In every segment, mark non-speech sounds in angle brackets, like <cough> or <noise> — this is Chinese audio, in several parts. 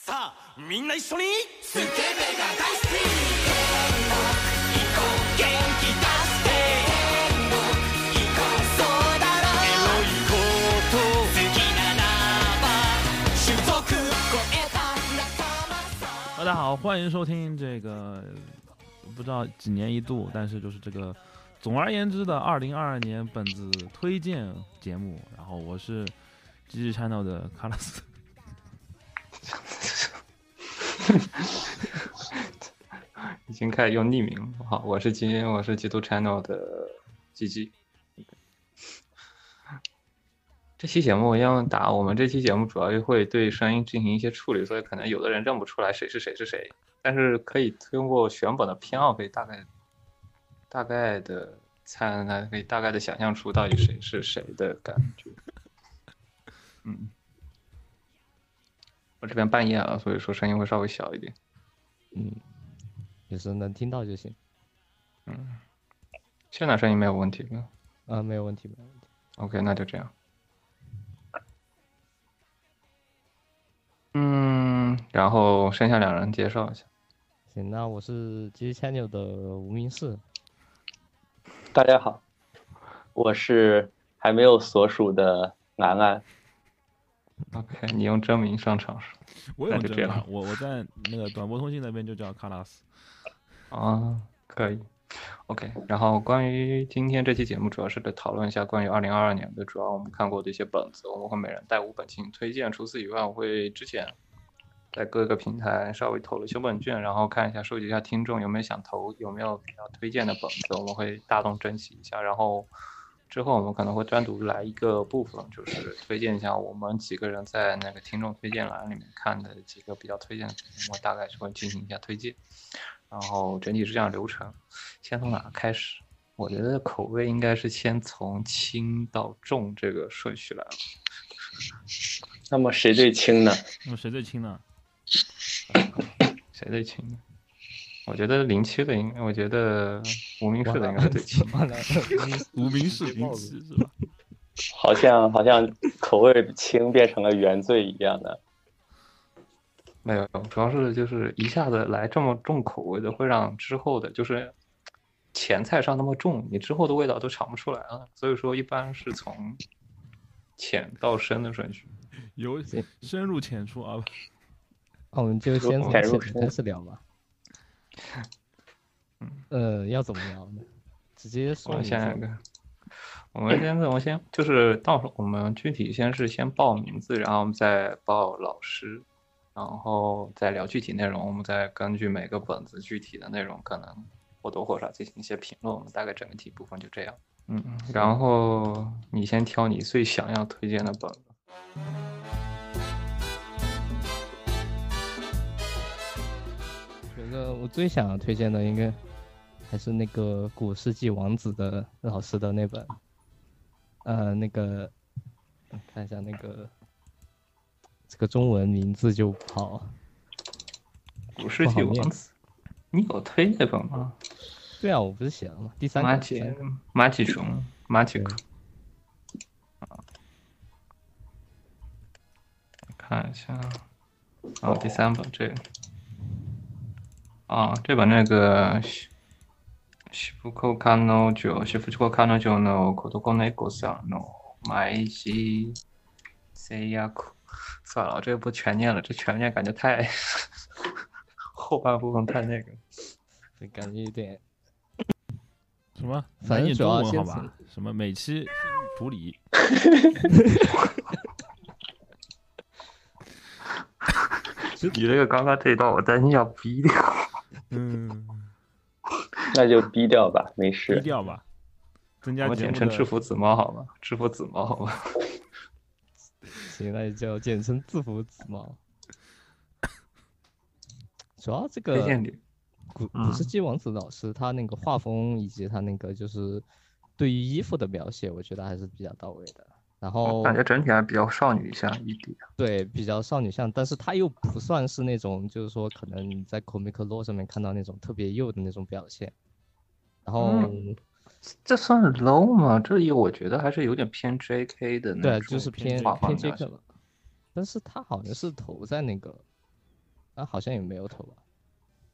さあみんな一緒にスケベが大好き行こう元気出して行こうそうだろエロいこと好きならば種族超えた仲間さ大家好，欢迎收听这个不知道几年一度，但是就是这个总而言之的二零二二年本子推荐节目。然后我是 GG Channel 的卡拉斯， <laughs> 已经开始用匿名了。好，我是基，我是基督 channel 的基基。这期节目我要打，我们这期节目主要会对声音进行一些处理，所以可能有的人认不出来谁是谁是谁，但是可以通过选本的偏好，可以大概大概的猜，可以大概的想象出到底谁是谁的感觉。嗯，我这边半夜了，所以说声音会稍微小一点。嗯，就是能听到就行。嗯，现在声音没有问题吧啊，没有问题，没有问题。？OK，那就这样。嗯，然后剩下两人介绍一下。行，那我是 G Channel 的无名氏。大家好，我是还没有所属的南安。<laughs> OK，你用真名上场是我就这样，我我在那个短波通信那边就叫卡拉斯。啊，可以。OK，然后关于今天这期节目，主要是来讨论一下关于二零二二年的主要我们看过的一些本子，我们会每人带五本进行推荐。除此以外，我会之前在各个平台稍微投了修本卷，然后看一下收集一下听众有没有想投，有没有比较推荐的本子，我们会大动征集一下。然后之后我们可能会单独来一个部分，就是推荐一下我们几个人在那个听众推荐栏里面看的几个比较推荐的，我大概是会进行一下推荐。然后整体是这样流程，先从哪开始？我觉得口味应该是先从轻到重这个顺序来了。那么谁最轻呢？那么谁最轻呢？谁最轻呢？我觉得零七的应，我觉得无名氏的应该最轻。<laughs> 无名氏零七 <laughs> 是吧？好像好像口味轻变成了原罪一样的。没有，主要是就是一下子来这么重口味的，会让之后的就是前菜上那么重，你之后的味道都尝不出来了。所以说，一般是从浅到深的顺序。由深入浅出啊，那我们就先从浅开始聊吧。<laughs> 呃，要怎么聊呢？直接说一下。一个，我们先我们先就是到时候我们具体先是先报名字，然后我们再报老师，然后再聊具体内容，我们再根据每个本子具体的内容，可能或多或少进行一些评论。我们大概整体部分就这样。嗯，嗯，然后你先挑你最想要推荐的本子。我最想要推荐的应该还是那个古世纪王子的老师的那本，呃，那个看一下那个这个中文名字就不好。古世纪王子，你有推这本吗？对啊，我不是写了吗？第三马吉三个马启熊马启克。看一下，哦，第三本这个，啊，这本那个西西福克卡诺九西福克卡诺九のことこのエコさんの毎日制約。算了，这个不全念了，这全念感觉太后半部分太那个。<laughs> 就感觉有点<laughs> 什么？反正难念主要先中文好吧？什么每期处理？<laughs> 你这个刚刚这一段，我担心要逼掉。 嗯，<laughs> 那就低调吧，没事低。调吧，增加我简称制服子猫好吗？制服子猫好吗？<laughs> 行，那就叫简称制服子猫。主要这个。古嗯古世纪王子老师他那个画风以及他那个就是对于衣服的描写，我觉得还是比较到位的。然后感觉整体还比较少女向一点。对比较少女向，但是她又不算是那种就是说可能你在 Comic Law 上面看到那种特别幼的那种表现。然后、嗯这算 low 吗？这里我觉得还是有点偏 JK 的那对，就是偏偏 J.K. 了。但是他好像是投在那个啊，好像也没有投吧，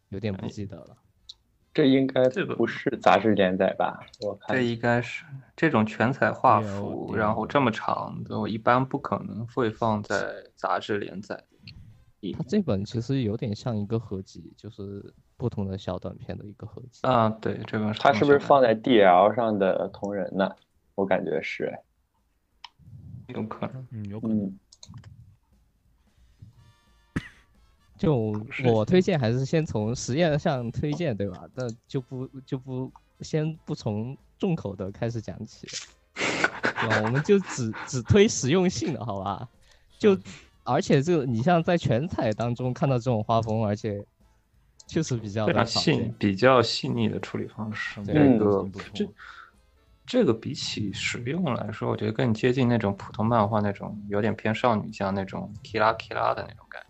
有点不记得了。这应该这个不是杂志连载吧？我看这应该是这种全彩画幅，然后这么长的，我一般不可能会放在杂志连载。它这本其实有点像一个合集，就是不同的小短片的一个合集。啊，对，这个它是不是放在？在 DL 上的同人呢？我感觉是，有可能。嗯，有可能。嗯，就我推荐还是先从实验上推荐，对吧？那就不就不先不从重口的开始讲起，对吧？我们就只只推实用性的，好吧？就而且这个你像在全彩当中看到这种画风，而且确实比较细见。比较细腻的处理方式。这嗯个这这个比起实用来说，我觉得更接近那种普通漫画那种有点偏少女像那种 kira kira 的那种感觉。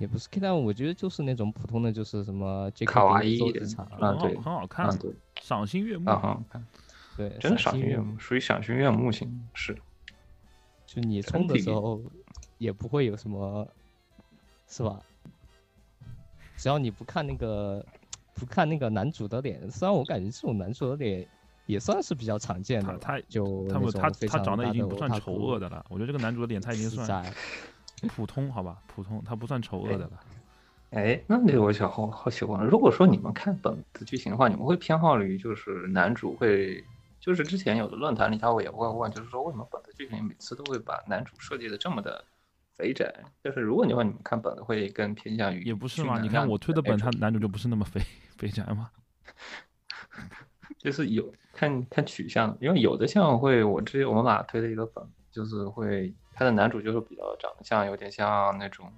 也不是 K 但我觉得就是那种普通的，就是什么卡哇伊一点日常，啊对很好看啊，，对，赏心悦目啊。哈，看对，真的赏赏心悦目属于赏心悦目型，是。就你冲的时候也不会有什么，是吧？只要你不看那个不看那个男主的脸，虽然我感觉这种男主的脸也算是比较常见的，他他就他他长得已经不算丑恶的了，我觉得这个男主的脸他已经算普通，好吧，普通，他不算丑恶的了。哎，那这个我想好好奇问了，如果说你们看本子剧情的话，你们会偏好于就是男主会，就是之前有的论坛里他会也会问，就是说为什么本子剧情每次都会把男主设计的这么的肥宅？就是如果你说你们看本子会更偏向于也不是嘛，你看我推的本，他男主就不是那么肥肥宅嘛。<laughs> 就是有看看取向，因为有的像会，我之前我们俩推的一个本，就是会他的男主就是比较长得像有点像那种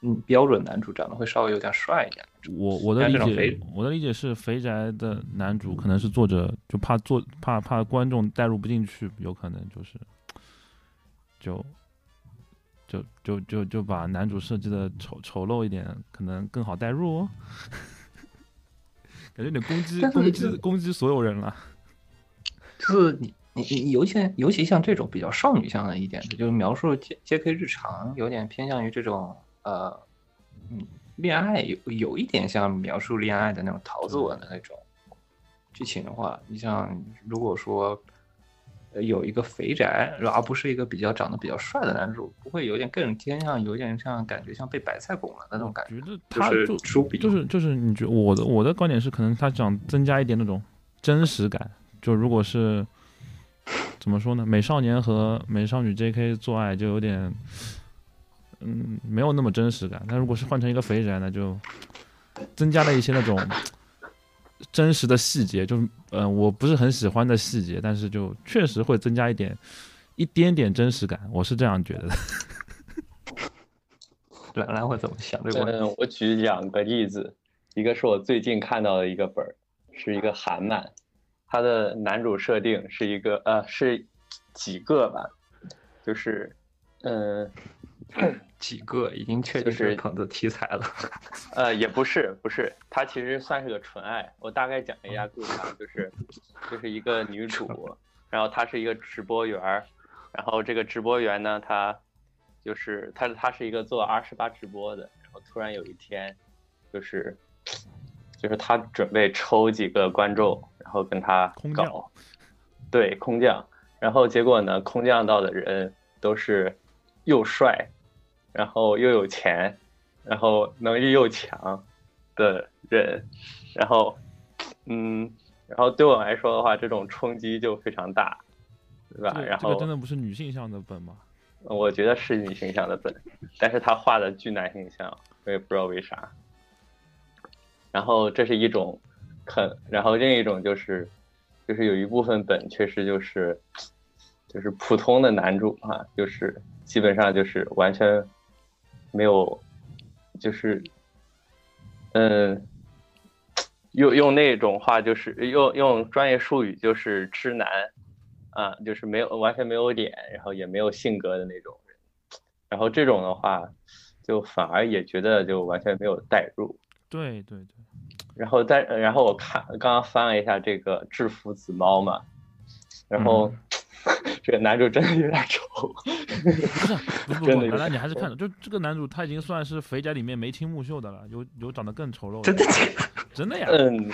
嗯标准男主，长得会稍微有点帅一点。我我的理解我的理解是肥宅的男主可能是作者就怕做怕怕观众带入不进去，有可能就是就就就就就把男主设计的丑丑陋一点，可能更好代入、哦。<laughs> 感觉有点攻击攻击攻击所有人了。<laughs> 就是你你你尤其尤其像这种比较少女向的一点的，就是描述 J J K 日常，有点偏向于这种呃嗯恋爱有有一点像描述恋爱的那种桃子文的那种剧情的话，你像如果说。呃有一个肥宅，而不是一个比较长得比较帅的男主，不会有点更偏向有点像感觉像被白菜拱了的那种感觉。就是就是就是你觉我的我的观点是，可能他想增加一点那种真实感。就如果是怎么说呢，美少年和美少女 J.K. 做爱就有点嗯没有那么真实感。但如果是换成一个肥宅呢，就增加了一些那种真实的细节，就是呃我不是很喜欢的细节，但是就确实会增加一点一点点真实感。我是这样觉得的。<laughs> 兰兰会怎么想这个问题？嗯，我举两个例子，一个是我最近看到的一个本儿，是一个韩漫，它的男主设定是一个呃是几个吧，就是嗯几个已经确定是是捧的题材了。呃也不是不是，它其实算是个纯爱。我大概讲一下故事啊，就是就是一个女主，<laughs> 然后她是一个直播员儿，然后这个直播员呢，她就是她她是一个做 R 十八直播的，然后突然有一天，就是就是她准备抽几个观众，然后跟他搞，对空降，然后结果呢，空降到的人都是又帅，然后又有钱，然后能力又强的人，然后嗯，然后对我来说的话，这种冲击就非常大，对吧？然后这个真的不是女性向的本吗？我觉得是女性向的本，但是他画的巨男性向，我也不知道为啥。然后这是一种，肯，然后另一种就是，就是有一部分本确实就是，就是普通的男主啊，就是基本上就是完全没有，就是，嗯，用用那种话就是用用专业术语就是痴男，啊，就是没有完全没有脸，然后也没有性格的那种人，然后这种的话，就反而也觉得就完全没有代入。对对对，然后在然后我看刚刚翻了一下这个制服紫猫嘛，然后、<laughs> 这个男主真的有点丑。不是不是不不，<laughs> 真的有楠楠你还是看着，就这个男主他已经算是肥宅里面眉清目秀的了，有有长得更丑陋的，<laughs> 真的真的呀，嗯，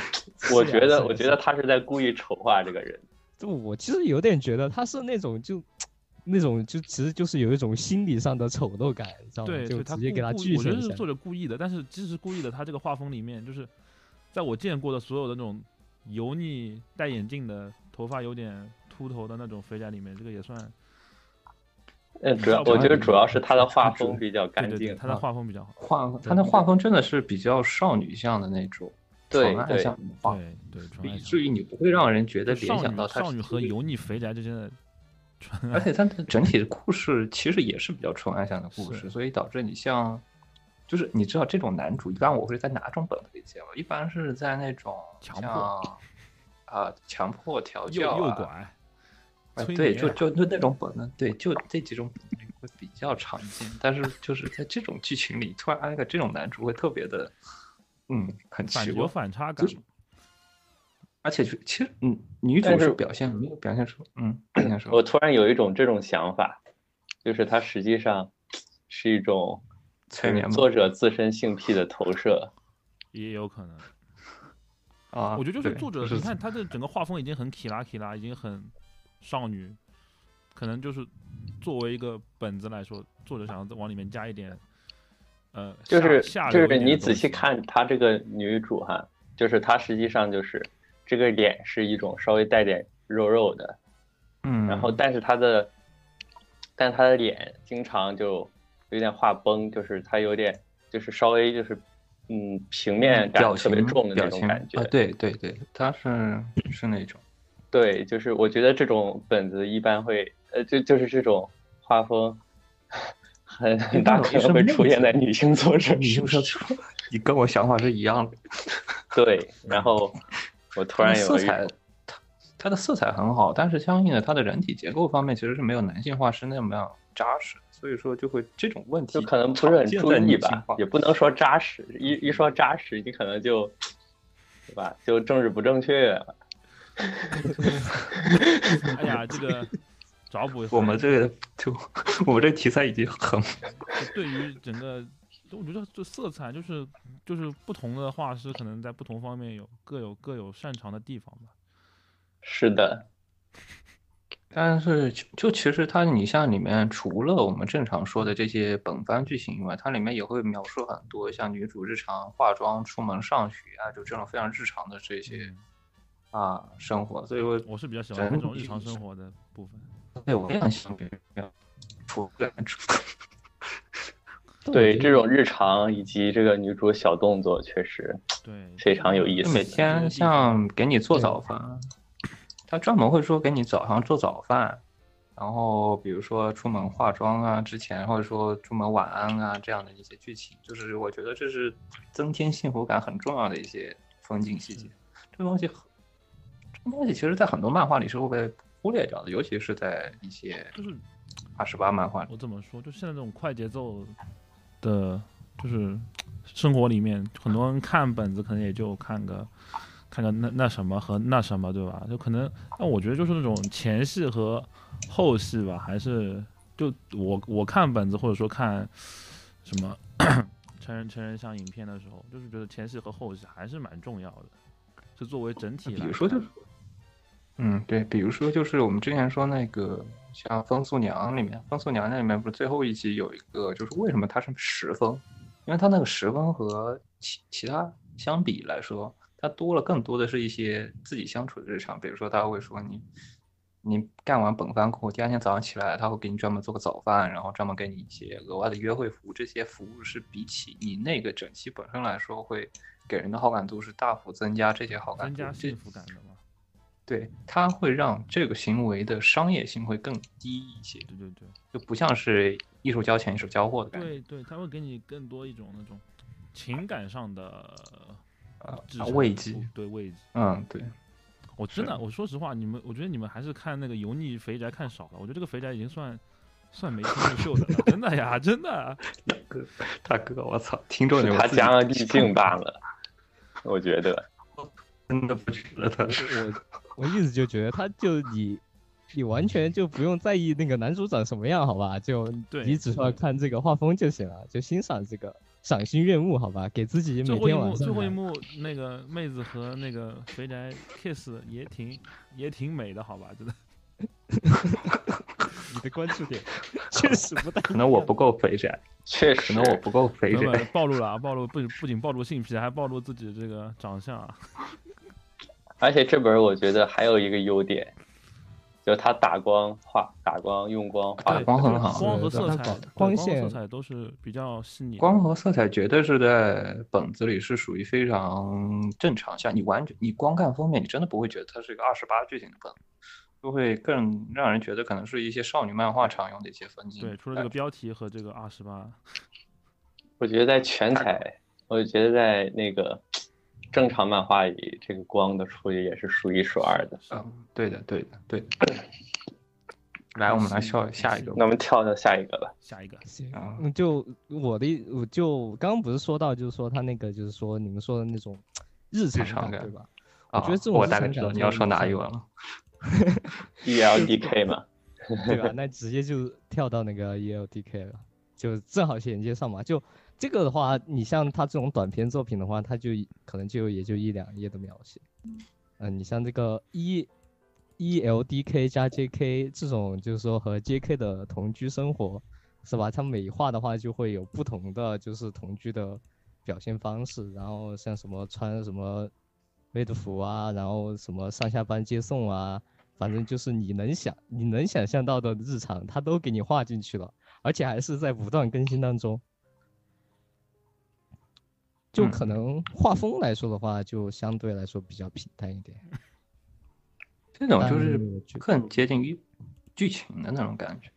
我觉得，我觉得他是在故意丑化这个人。就我其实有点觉得他是那种就那种就其实就是有一种心理上的丑陋感，你知道吗？对，就他直接给他故故意具象一下。我觉得是作者故意的，但是即使是故意的，他这个画风里面，就是在我见过的所有的那种油腻戴眼镜的、头发有点秃头的那种肥宅里面，这个也算嗯，主要我觉得主要是他的画风比较干净。对对，他的画风比较好。画他的画风真的是比较少女向的那种，对的画，对以至于你不会让人觉得联想到他少女和油腻肥宅之间的纯而。且它的整体的故事其实也是比较纯爱向的故事，所以导致你像，就是你知道这种男主一般我会在哪种本子里见吗？一般是在那种强迫啊强迫调教啊，诱拐，催啊对，就就就那种本子，对，就这几种本子会比较常见。但是就是在这种剧情里，突然安个这种男主会特别的，嗯，很奇怪。反差感就。是而且是其实，嗯，女主但是是表现没有表现出，嗯，表现出我突然有一种这种想法，就是它实际上是一种催眠吗作者自身性癖的投射。<laughs> 也有可能，<laughs> 啊，我觉得就是作者，你看他的整个画风已经很 k 拉 k 拉，已经很少女，可能就是作为一个本子来说，作者想要往里面加一点，呃，就是就是你仔细看她这个女主哈，就是她实际上就是这个脸是一种稍微带点肉肉的，嗯，然后但是她的，但她的脸经常就有点画崩，就是他有点就是稍微就是嗯平面感特别重的那种感觉啊，。对对对，他是是那种，对，就是我觉得这种本子一般会呃就就是这种画风。很很大可能会出现在女性作者你身就上。说你跟我想法是一样的。对，然后我突然有了一种，它它的色彩很好，但是相应的它的人体结构方面其实是没有男性画师那么样扎实，所以说就会这种问题就可能不是很注意吧也不能说扎实。一一说扎实，你可能就，对吧？就政治不正确了。哎呀，这个 <laughs> 找补一下我们这个就我们这个题材已经很对于整个，我觉得这色彩就是就是不同的画师可能在不同方面有各有各有擅长的地方吧。是的，但是就就其实它，你像里面除了我们正常说的这些本番剧情以外，它里面也会描述很多像女主日常化妆、出门上学啊，就这种非常日常的这些嗯，啊生活。所以我，我是比较喜欢看这种日常生活的部分。对我也很喜欢对这种 <laughs> 日常以及这个女主小动作，确实对，非常有意思每天像给你做早饭，他专门会说给你早上做早饭，然后比如说出门化妆啊之前，或者说出门晚安啊这样的一些剧情，就是我觉得这是增添幸福感很重要的一些风景细节。这个东西很，这个东西其实在很多漫画里是会被忽略掉的，尤其是在一些就是 <tsk> 二十八漫画里。我怎么说，就现在这种快节奏的，就是生活里面，很多人看本子可能也就看个看看那那什么和那什么，对吧？就可能，那我觉得就是那种前戏和后戏吧，还是就我我看本子或者说看什么 <coughs> 成人成人像影片的时候，就是觉得前戏和后戏还是蛮重要的，是作为整体。比如说就是，嗯，对，比如说就是我们之前说那个像《风速娘》里面，《风速娘》那里面不是最后一集有一个，就是为什么它是十分？因为它那个十分和其其他相比来说，它多了更多的是一些自己相处的日常，比如说他会说你。你干完本番过后，第二天早上起来，他会给你专门做个早饭，然后专门给你一些额外的约会服务。这些服务是比起你那个整期本身来说，会给人的好感度是大幅增加这些好感增加幸福感的嘛。对，它会让这个行为的商业性会更低一些，对对对。就不像是一手交钱一手交货的感觉。对对，他会给你更多一种那种情感上的呃支撑慰藉对慰藉。嗯，对，我真的，我说实话，你们，我觉得你们还是看那个油腻肥宅看少了。我觉得这个肥宅已经算算没清目秀的了，真的呀，真的。大哥，大哥，我操，听众是他加了滤镜罢了。我觉得，真的不觉得他是我我一直就觉得他就你你完全就不用在意那个男主长什么样，好吧？就对你只需要看这个画风就行了，就欣赏这个，赏心悦目，好吧？给自己每最后一幕，天晚上最后一幕，那个妹子和那个肥宅 kiss 也挺也挺美的，好吧？真的。<laughs> 你的关注点 <laughs> 确实不大。<laughs> 可能我不够肥宅，确实，可能我不够肥宅。暴露了啊！暴露不不仅暴露性癖，还暴露自己这个长相啊！而且这本我觉得还有一个优点，就是它打光画、打光用光画打光很好光和色彩光线色线彩都是比较细腻。光和色彩绝对是在本子里是属于非常正常，像你完全你光看封面，你真的不会觉得它是一个二十八剧情的本子，就会更让人觉得可能是一些少女漫画常用的一些分镜。对，除了这个标题和这个二十八，我觉得在全彩，我觉得在那个正常漫画里，这个光的处理也是数一数二的。嗯，对的，对的，对的。来，我们来笑下一个。那我们跳到下一个吧。下一个行啊，嗯，就我的，我就刚刚不是说到，就是说他那个，就是说你们说的那种日常常感对吧？啊我觉得这种我日常大概知道你要说哪一像个了。<laughs> E L D K 嘛，<laughs> 对吧？那直接就跳到那个 ELDK 了，就正好衔接上嘛。就这个的话，你像他这种短篇作品的话，他就可能就也就一两页的描写。嗯、你像这个 E ELDK 加 JK 这种，就是说和 JK 的同居生活，是吧？它每画的话就会有不同的就是同居的表现方式，然后像什么穿什么妹子服啊，然后什么上下班接送啊，反正就是你能想你能想象到的日常，它都给你画进去了，而且还是在不断更新当中。就嗯可能画风来说的话，就相对来说比较平淡一点。这种就是更接近于剧情的那种感觉。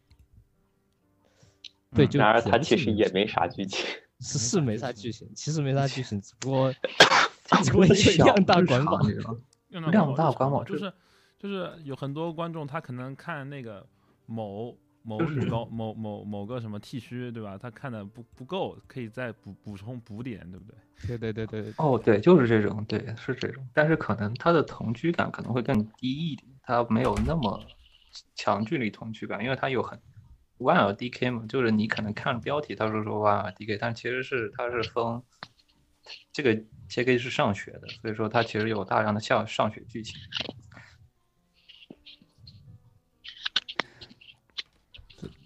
对，嗯就然而它主要是其实也没啥剧情。<laughs> 是是没啥剧情，其实没啥剧情，只不过 <laughs> 量大日管饱量大好日常管饱就是就是有很多观众他可能看那个某某就是高某某某个什么剃须，对吧？他看的不不够，可以再补补充补点，对不对？对对对对，哦，对，就是这种，对，是这种，但是可能他的同居感可能会更低一点，他没有那么强距离同居感，因为他有很 one L D K 嘛，就是你可能看标题他说说 one L D K，但其实是他是分这个 J K 是上学的，所以说他其实有大量的上上学剧情。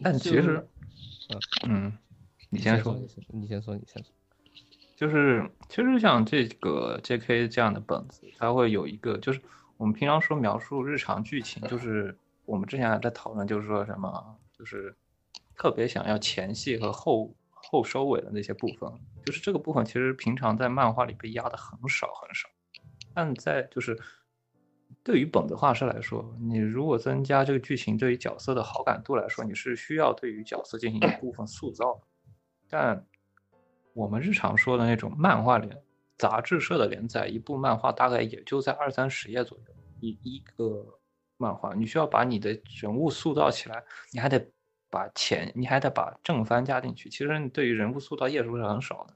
但其就实，嗯，你先说。你先说，你先说，你先说。就是其实像这个 J.K. 这样的本子，它会有一个，就是我们平常说描述日常剧情，就是我们之前还在讨论，就是说什么，就是特别想要前戏和后后收尾的那些部分，就是这个部分其实平常在漫画里被压的很少很少，但在就是对于本子画师来说，你如果增加这个剧情对于角色的好感度来说，你是需要对于角色进行一部分塑造的，但我们日常说的那种漫画连杂志社的连载，一部漫画大概也就在二三十页左右，一一个漫画，你需要把你的人物塑造起来，你还得把前，你还得把正番加进去。其实你对于人物塑造页数是很少的。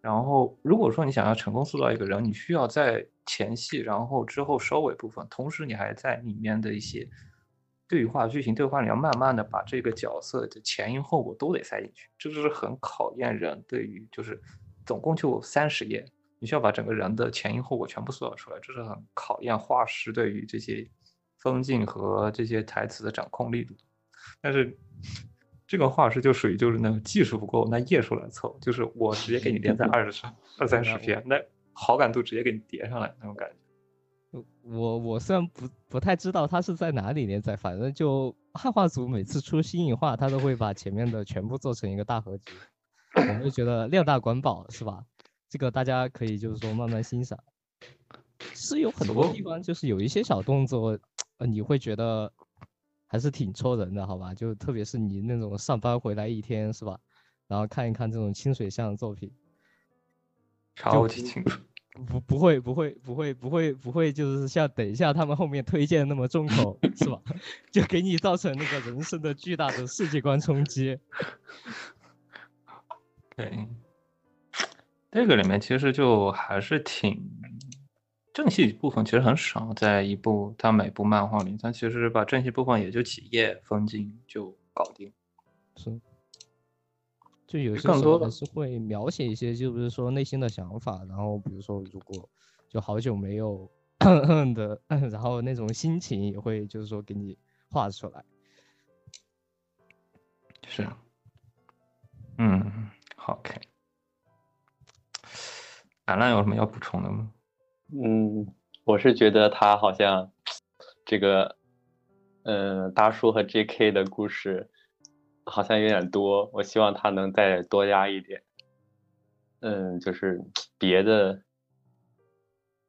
然后，如果说你想要成功塑造一个人，你需要在前戏，然后之后收尾部分，同时你还在里面的一些对话剧情对话，你要慢慢的把这个角色的前因后果都得塞进去，这就是很考验人对于就是总共就三十页，你需要把整个人的前因后果全部塑造出来，这是很考验画师对于这些风镜和这些台词的掌控力度。但是这个画师就属于就是那个技术不够，那页数来凑，就是我直接给你连载二十二三十篇，那好感度直接给你叠上来那种感觉。我我虽然不不太知道它是在哪里连载，反正就汉化组每次出新影画，他都会把前面的全部做成一个大合集，我们就觉得量大管饱是吧？这个大家可以就是说慢慢欣赏。是有很多地方就是有一些小动作，呃，你会觉得还是挺戳人的，好吧？就特别是你那种上班回来一天是吧？然后看一看这种清水向的作品，超级清楚，不不会不会不会不会不会，就是像等一下他们后面推荐那么重口是吧？<laughs> 就给你造成那个人生的巨大的世界观冲击。<laughs> 对，这个里面其实就还是挺正戏部分其实很少，在一部他每部漫画里，他其实把正戏部分也就几页分镜就搞定。是，就有些更多的是会描写一些，就是说内心的想法，然后比如说如果就好久没有 <clears throat> 的，<laughs> 然后那种心情也会就是说给你画出来。是，嗯，好，OK。兰兰有什么要补充的吗？嗯，我是觉得他好像这个，嗯，大叔和 J.K. 的故事好像有点多，我希望他能再多加一点。嗯，就是别的，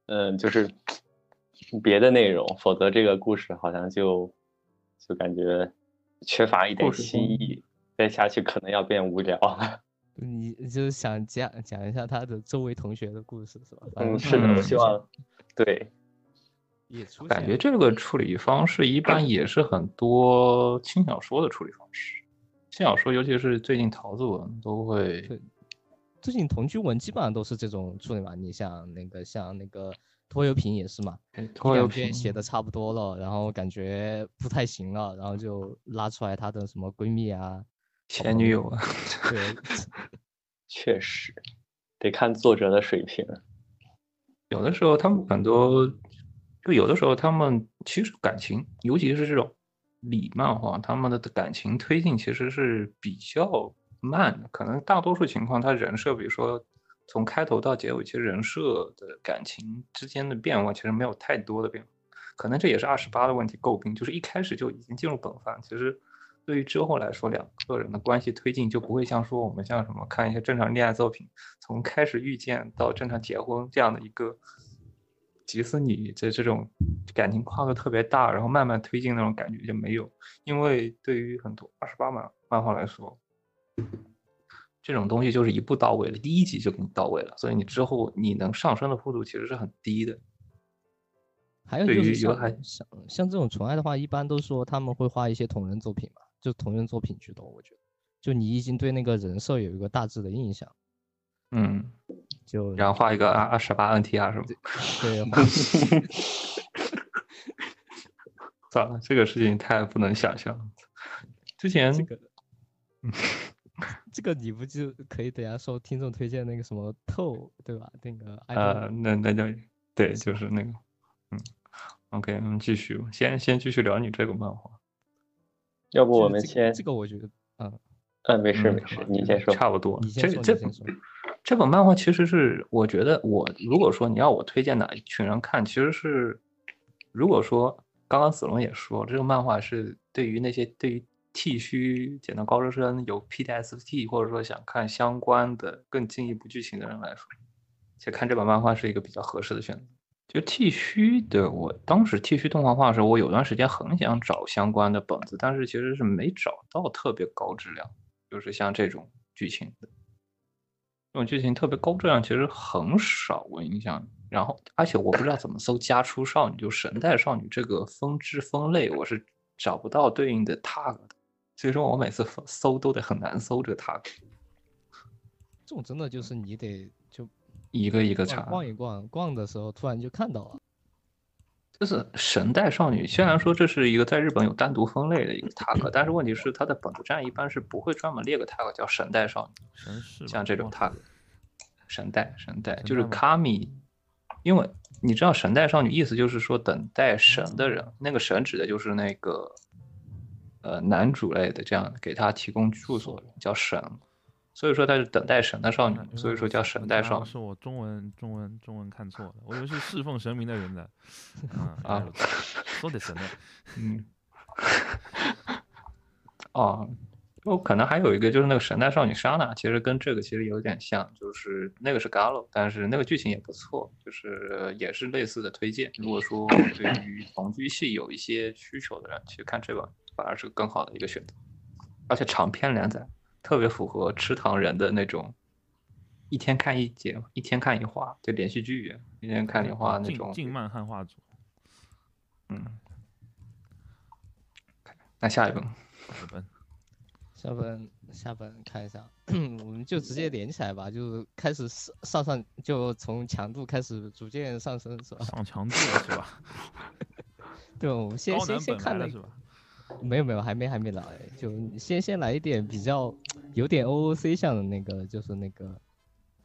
嗯，就是别的内容，否则这个故事好像就就感觉缺乏一点新意，再下去可能要变无聊了。你就是想讲讲一下他的周围同学的故事是吧？嗯，是的，希望对，也出感觉这个处理方式一般也是很多轻小说的处理方式。轻小说，尤其是最近桃子文都会最近同居文基本上都是这种处理嘛。你像那个像那个拖油瓶也是嘛，拖油瓶写的差不多了，然后感觉不太行了，然后就拉出来她的什么闺蜜啊，前女友啊，对，<laughs> 确实得看作者的水平。有的时候他们很多，就有的时候他们其实感情，尤其是这种理漫画，他们的感情推进其实是比较慢的。可能大多数情况，他人设，比如说从开头到结尾，其实人设的感情之间的变化其实没有太多的变化。可能这也是二十八的问题诟病，就是一开始就已经进入本番，其实对于之后来说，两个人的关系推进就不会像说我们像什么看一些正常恋爱作品，从开始遇见到正常结婚这样的一个吉斯女这这种感情跨度特别大，然后慢慢推进那种感觉就没有，因为对于很多二十八漫漫画来说，这种东西就是一步到位了，第一集就给你到位了，所以你之后你能上升的幅度其实是很低的。还有对就是像像像这种纯爱的话，一般都说他们会画一些同人作品嘛，就同人作品居多。我觉得，就你已经对那个人设有一个大致的印象，嗯，就然后画一个二二十八 NTR 是吗？对 <laughs> 画 <laughs> 算了，这个事情太不能想象了。之前这个，这个你不就可以等下说听众推荐那个什么透对吧？那个呃，那那就对，就是那个，嗯，OK，我们继续，先先继续聊你这个漫画。要不我们先这个我觉得，嗯，嗯，没事嗯没事，你先说。差不多。你先说，这这。这本漫画其实是，我觉得我如果说你要我推荐哪一群人看，其实是，如果说刚刚子龙也说，这个漫画是对于那些对于剃须剪刀高中生有 PTSD 或者说想看相关的更进一步剧情的人来说，且看这本漫画是一个比较合适的选择。就剃须的，我当时剃须动画化的时候，我有段时间很想找相关的本子，但是其实是没找到特别高质量，就是像这种剧情的。这种剧情特别高质量，其实很少，我印象。然后，而且我不知道怎么搜“家出少女”就神代少女这个分支分类，我是找不到对应的 tag 的，所以说我每次搜都得很难搜这个 tag，这种真的就是你得就一个一个查。逛一逛，逛的时候突然就看到了。就是神代少女，虽然说这是一个在日本有单独分类的一个 tag，但是问题是它的本子站一般是不会专门列个 tag 叫神代少女。神像这种 tag，神代神代就是神代吗卡米，因为你知道神代少女意思就是说等待神的人，那个神指的就是那个呃男主类的这样给他提供住所叫神，所以说她是等待神的少女啊，所以说叫神代少女是我中文中文中文看错了，我以为是侍奉神明的人的。<laughs> 啊啊，说的神的，<laughs> 嗯，哦，我可能还有一个就是那个神代少女莎娜，其实跟这个其实有点像，就是那个是 Gallo，但是那个剧情也不错，就是也是类似的推荐。如果说对于同居系有一些需求的人，其实看这个反而是更好的一个选择，而且长篇连载特别符合吃糖人的那种。一天看一节，一天看一话，就连续剧，一天看一话那种。静静漫汉化组。嗯，那下一本。下本下本下本看一下，<clears throat> 我们就直接连起来吧，就是开始上上上，就从强度开始逐渐上升，是吧？上强度了是吧？<laughs> 对，我们先先先看那本来了是吧？没有没有，还没还没来，就先先来一点比较有点 OOC 向的那个，就是那个，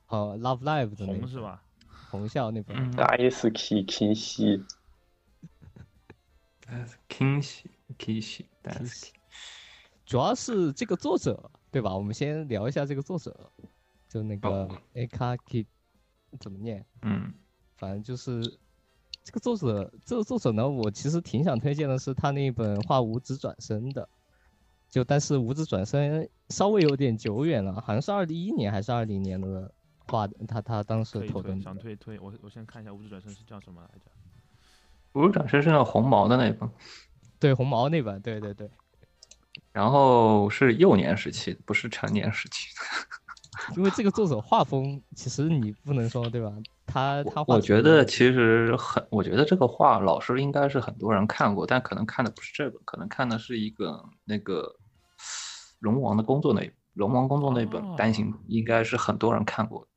呃，Love Live 的那个红是吧？红校那本，嗯大 S K 清晰，，Kishi 是主要是这个作者对吧？我们先聊一下这个作者，就那个哦 Akaki 怎么念？嗯反正就是这个作者，这个作者呢，我其实挺想推荐的是他那一本画五指转身的，就但是五指转身稍微有点久远了，好像是二零一一年还是二零年的画的，他他当时推推投的想推推，我我先看一下无指转身是叫什么来着？五转身是那红毛的那本，对红毛那本，对对对，然后是幼年时期，不是成年时期。<laughs> 因为这个作者画风其实你不能说对吧？他他画我觉得其实很，我觉得这个画老师应该是很多人看过，但可能看的不是这本，可能看的是一个那个龙王的工作那龙王工作那本单行，应该是很多人看过的。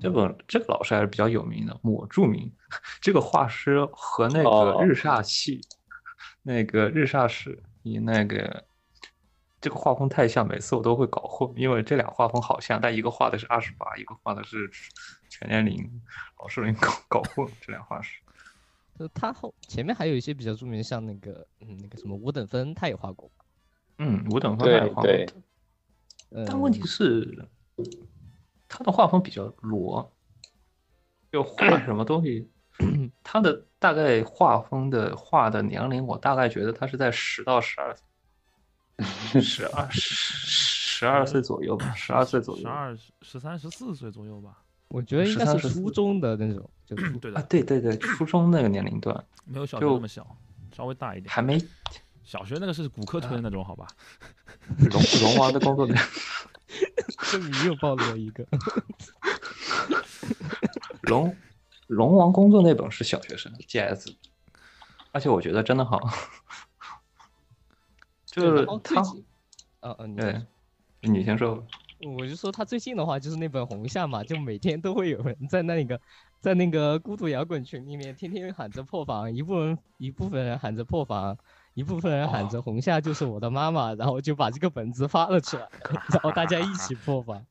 这本这个老师还是比较有名的，抹著名。这个画师和那个哦日煞系，那个日煞是你那个这个画风太像，每次我都会搞混，因为这俩画风好像，但一个画的是二十八，一个画的是全年龄，老是容易搞搞混这两画师。就他后前面还有一些比较著名的，像那个嗯那个什么五等分，他也画过，嗯，五等分他也画过，对对，呃，但问题是，他的画风比较裸，就画什么东西，<clears throat> 他的大概画风的画的年龄，我大概觉得他是在十到十二岁，<laughs> 十二十二岁左右吧，十二岁左右。十二、十三、十四岁左右吧。我觉得应该是初中的那种，就初啊，对的啊，对对对，初中那个年龄段没有小学那么小，稍微大一点。还没小学那个是骨科推的那种，好吧？龙龙王的工作的这你又暴露了一个。龙龙王工作那本是小学生 GS，而且我觉得真的好，<laughs> 就是他近，呃呃，你对，你先说吧。我就说他最近的话，就是那本红夏嘛，就每天都会有人在那个在那个孤独摇滚群里面天天喊着破防，一部分一部分人喊着破防，一部分人喊着红夏就是我的妈妈，然后就把这个本子发了出来，<laughs> 然后大家一起破防。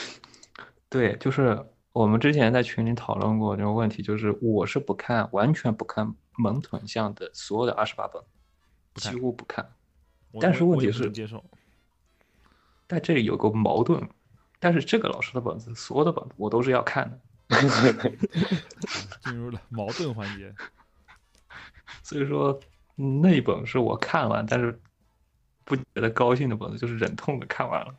<laughs> 对，就是我们之前在群里讨论过这个问题，就是我是不看，完全不看萌豚向的所有的二十八本，几乎不看。但是问题是接受。但这里有个矛盾，但是这个老师的本子，所有的本子我都是要看的，<laughs> 进入了矛盾环节。所以说嗯那本是我看完，但是不觉得高兴的本子，就是忍痛的看完了，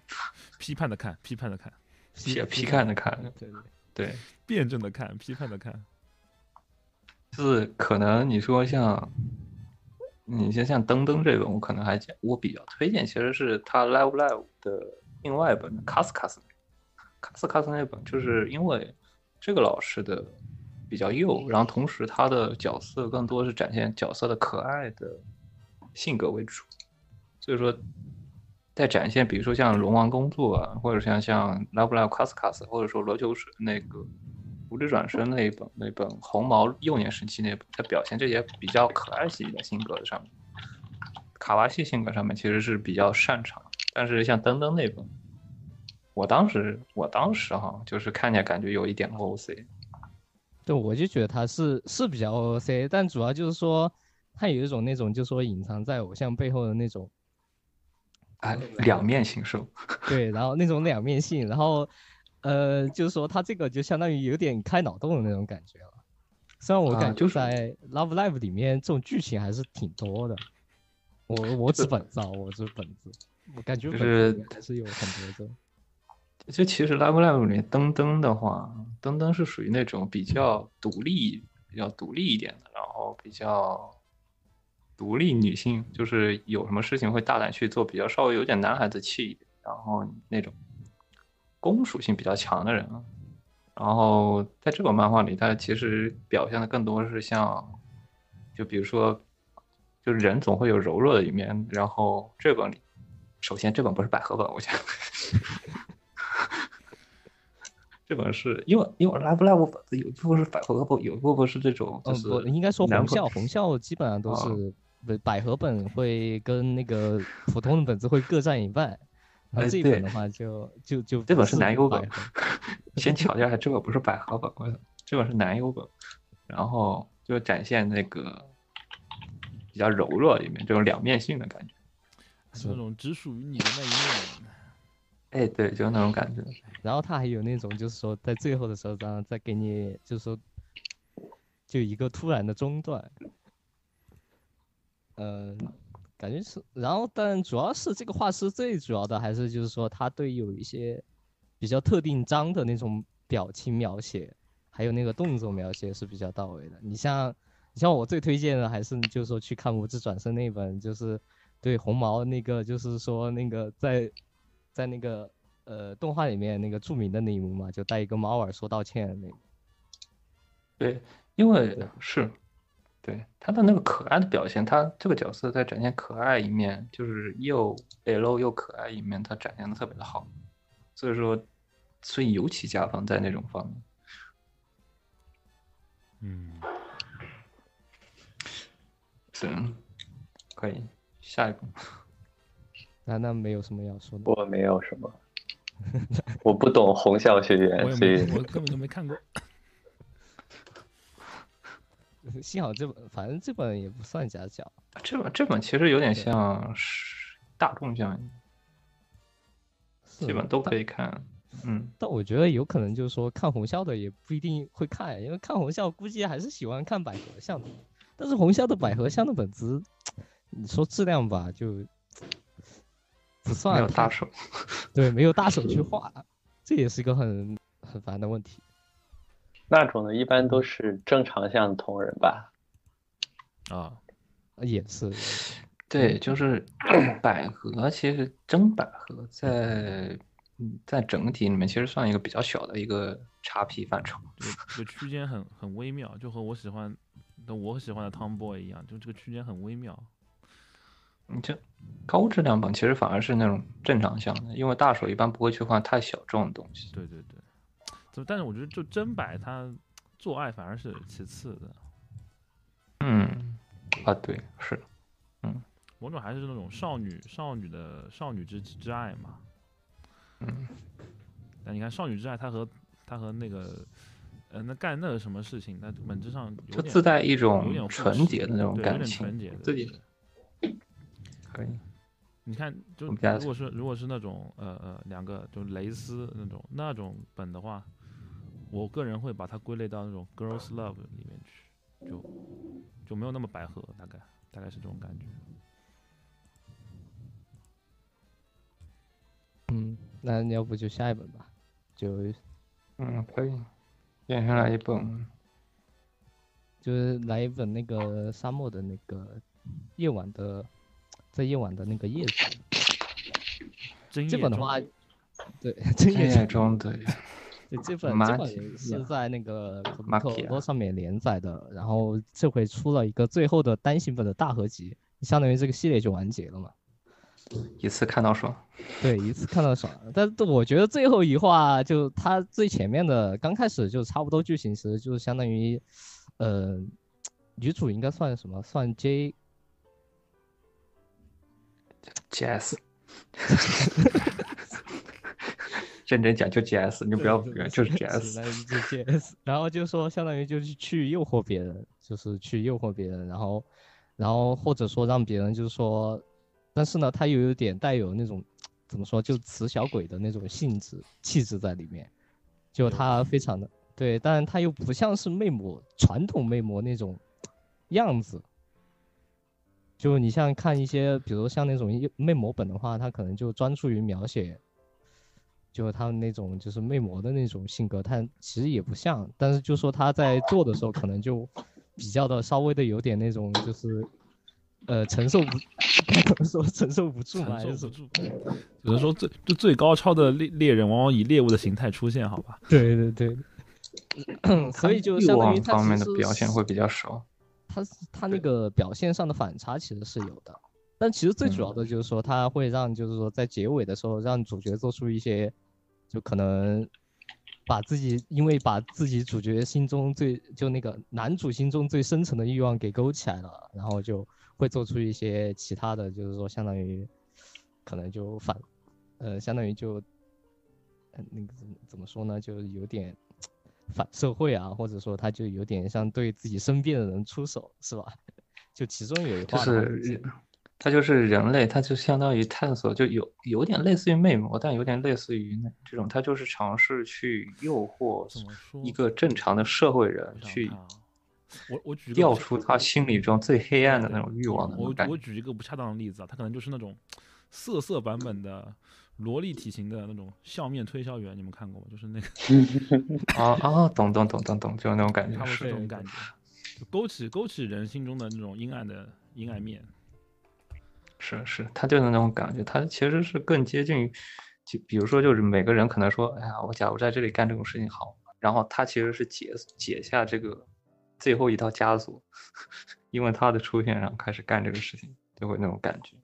批判的看，批判的看，批批判的看，对对，对。辩证的看，批判的看。就是可能你说像，你像像登登这本，我可能还讲我比较推荐，其实是他 Live Live 的另外一本卡斯卡斯，卡斯卡斯那本，就是因为这个老师的比较幼，然后同时他的角色更多是展现角色的可爱的性格为主，所以说在展现，比如说像龙王工作啊，或者像像 Live Live 卡斯卡斯，或者说罗球水那个。无指转身那一本，那本红毛幼年时期那本，他表现这些比较可爱系的性格的上面，卡哇西性格上面其实是比较擅长。但是像登登那本，我当时我当时哈，就是看起来感觉有一点 OC。对，我就觉得他是是比较 OC，但主要就是说他有一种那种就是说隐藏在偶像背后的那种哎，两面禽兽。对，然后那种两面性，然后呃，就是说他这个就相当于有点开脑洞的那种感觉了。虽然我啊感觉就在 Love Live 里面这种剧情还是挺多的。我我指本子啊，我指本子，我感觉就是还是有很多这种。就其实 Love Live 里面登登的话，登登是属于那种比较独立、比较独立一点的，然后比较独立女性，就是有什么事情会大胆去做，比较稍微有点男孩子气一点，然后那种攻属性比较强的人啊。然后在这本漫画里，他其实表现的更多是像，就比如说，就是人总会有柔弱的一面，然后这本里首先这本不是百合本，我想。<laughs> 这本是因为因为 Live Live 本子有一部分是百合本，有一部分是这种就嗯，是不，应该说红校，红校基本上都哦是不百合本会跟那个普通的本子会各占一半，然哎后这一本对的话就就就这本是男优本 <laughs> 先强调一下，这本不是百合本，我这本是男优本，然后就展现那个比较柔弱的一面，这种两面性的感觉。<laughs> 是那种只属于你的那一面。<laughs> 哎，对，就是那种感觉。然后他还有那种就是说在最后的时候，然后再给你就是说就一个突然的中断，嗯、感觉是，然后但主要是这个画师最主要的还是就是说他对有一些比较特定章的那种表情描写，还有那个动作描写是比较到位的。你像你像我最推荐的还是就是说去看《无知转身》那本，就是对红毛那个就是说那个在在那个呃动画里面那个著名的那一幕嘛，就带一个猫耳说道歉的那个。对，因为是，对他的那个可爱的表现，他这个角色在展现可爱一面，就是又 L 又可爱一面，他展现的特别的好，所以说，所以尤其加分在那种方面。嗯，行，可以，下一步。那那没有什么要说的。我没有什么，<laughs> 我不懂红校学我员，所以，我根本就没看过。幸好这本，反正这本也不算假角。这本这本其实有点像是大众向，是基本都可以看。嗯，但我觉得有可能就是说看红校的也不一定会看，因为看红校估计还是喜欢看百合向的。但是红校的百合向的本子，你说质量吧，就不算没有大手。对，没有大手去画，这也是一个很很烦的问题。那种的一般都是正常向同人吧。啊，呃也是，对，就是 <clears throat> 百合，其实真百合在嗯在整体里面其实算一个比较小的一个叉 P 范畴。这个这个区间很很微妙，就和我喜欢的我喜欢的 Tomboy 一样，就这个区间很微妙。你这高质量本其实反而是那种正常向的，因为大手一般不会去画太小众的东西。对对对，就但是我觉得就真摆它做爱反而是其次的，嗯，啊，对，是，嗯某种还是那种少女少女的少女之之爱嘛。嗯，但你看少女之爱，它和它和那个呃那干那个什么事情，那本质上就自带一有种点纯洁的那种对有点感情纯洁的，自己对可以。你看，就如果是如果是那种呃呃两个就蕾丝那种那种本的话，我个人会把它归类到那种 girls love 里面去，就就没有那么白合，大概大概是这种感觉。嗯，那要不就下一本吧，就嗯，可以。接下来一本，就是来一本那个沙漠的那个夜晚的，在夜晚的那个叶子。真夜景这本的话，对，<laughs> 真夜夜中的对，这本马这本是在那个可马体亚口多上面连载的，然后这回出了一个最后的单行本的大合集，相当于这个系列就完结了嘛。一次看到爽。对，一次看到爽。但是我觉得最后一话就它最前面的刚开始就差不多剧情，其实就是相当于，呃，女主应该算什么？算 J GS，<laughs> 认真讲就 GS，你不要不要就是 <laughs> GS。来就 GS，然后就说相当于就是去诱惑别人，就是去诱惑别人，然后，然后或者说让别人就是说，但是呢，他又有点带有那种怎么说，就雌小鬼的那种性质气质在里面，就他非常的对，但他又不像是魅魔传统魅魔那种样子。就你像看一些，比如像那种一魅魔本的话，他可能就专注于描写，就他们那种就是魅魔的那种性格，他其实也不像，但是就说他在做的时候，可能就比较的稍微的有点那种就是，呃，承受不，怎么说承受不住嘛，承受不住。只能说最就最高超的猎猎人，往往以猎物的形态出现，好吧？对对对，<clears throat> 所以就欲相当于望方面的表现会比较少。他他那个表现上的反差其实是有的，但其实最主要嗯的就是说，他会让就是说在结尾的时候让主角做出一些，就可能把自己因为把自己主角心中最就那个男主心中最深层的欲望给勾起来了，然后就会做出一些其他的，就是说相当于可能就反呃相当于就呃那个怎么怎么说呢，就有点反社会啊，或者说他就有点像对自己身边的人出手，是吧？<laughs> 就其中有一就话的话是它就是人类，它就相当于探索，就有有点类似于魅魔，但有点类似于那这种，它就是尝试去诱惑怎么说？一个正常的社会人去我我举一个调出他心里中最黑暗的那种欲望的我种感觉。我举一个不恰当的例子啊，他可能就是那种色色版本的萝莉体型的那种笑面推销员，你们看过吗？就是那个 <laughs> 啊啊，懂懂懂懂懂，就是那种感觉差不多是是这种感觉，就勾起勾起人心中的那种阴暗的阴暗面。是是，他就是那种感觉，他其实是更接近于，就比如说就是每个人可能说，哎呀，我假如在这里干这种事情好，然后他其实是解解下这个最后一道枷锁，<laughs> 因为他的出现，然后开始干这个事情，就会那种感觉。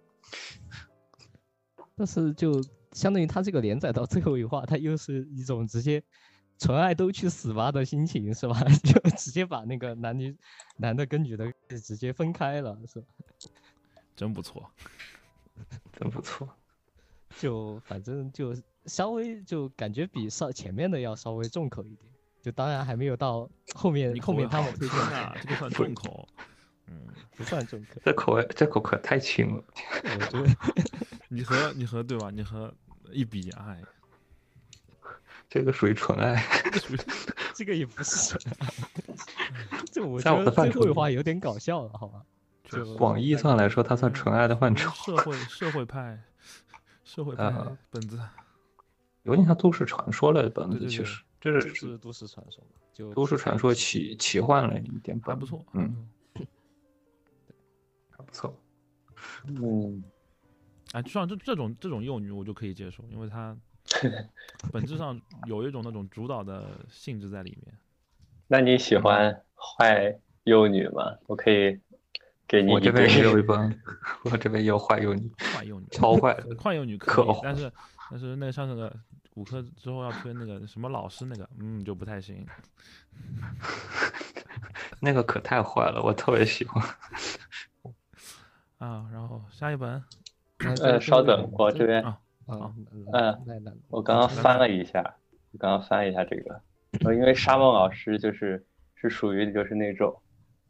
但是就相当于他这个连载到最后一话，他又是一种直接纯爱都去死吧的心情，是吧？<laughs> 就直接把那个男女男的跟女的直接分开了，是吧？真不错，<laughs> 真不错，就反正就稍微就感觉比上前面的要稍微重口一点，就当然还没有到后面你后面他们推荐的啊，这个算重口。<laughs> 嗯，不算重口，这口味这口可太轻了。<laughs> 我觉得你和你和对吧？你和一比，哎，这个属于纯爱，这属于这个也不是，这我在觉得最后一话有点搞笑了，好吧？就广义上来说，它算纯爱的范畴，社会社会派社会派呃本子，有点像都市传说类的本子，其实这是是都市传说嘛，就都市传说奇奇幻类一点本子，还不错。嗯，还不错。嗯，哎，像这这种这种幼女我就可以接受，因为她 <laughs> 本质上有一种那种主导的性质在里面。那你喜欢坏幼女吗？我可以给你我这边也有一本，<laughs> 我这边也有坏幼女，<laughs> 坏幼女，超坏的。坏幼女可以，可坏但是但是那个上那个骨科之后要推那个什么老师那个，嗯，就不太行。<laughs> 那个可太坏了，我特别喜欢。啊，然后下一本，呃，稍等，我这边嗯我刚刚翻了一下，我刚刚翻了一下这个，呃，因为沙漠老师就是是属于就是那种，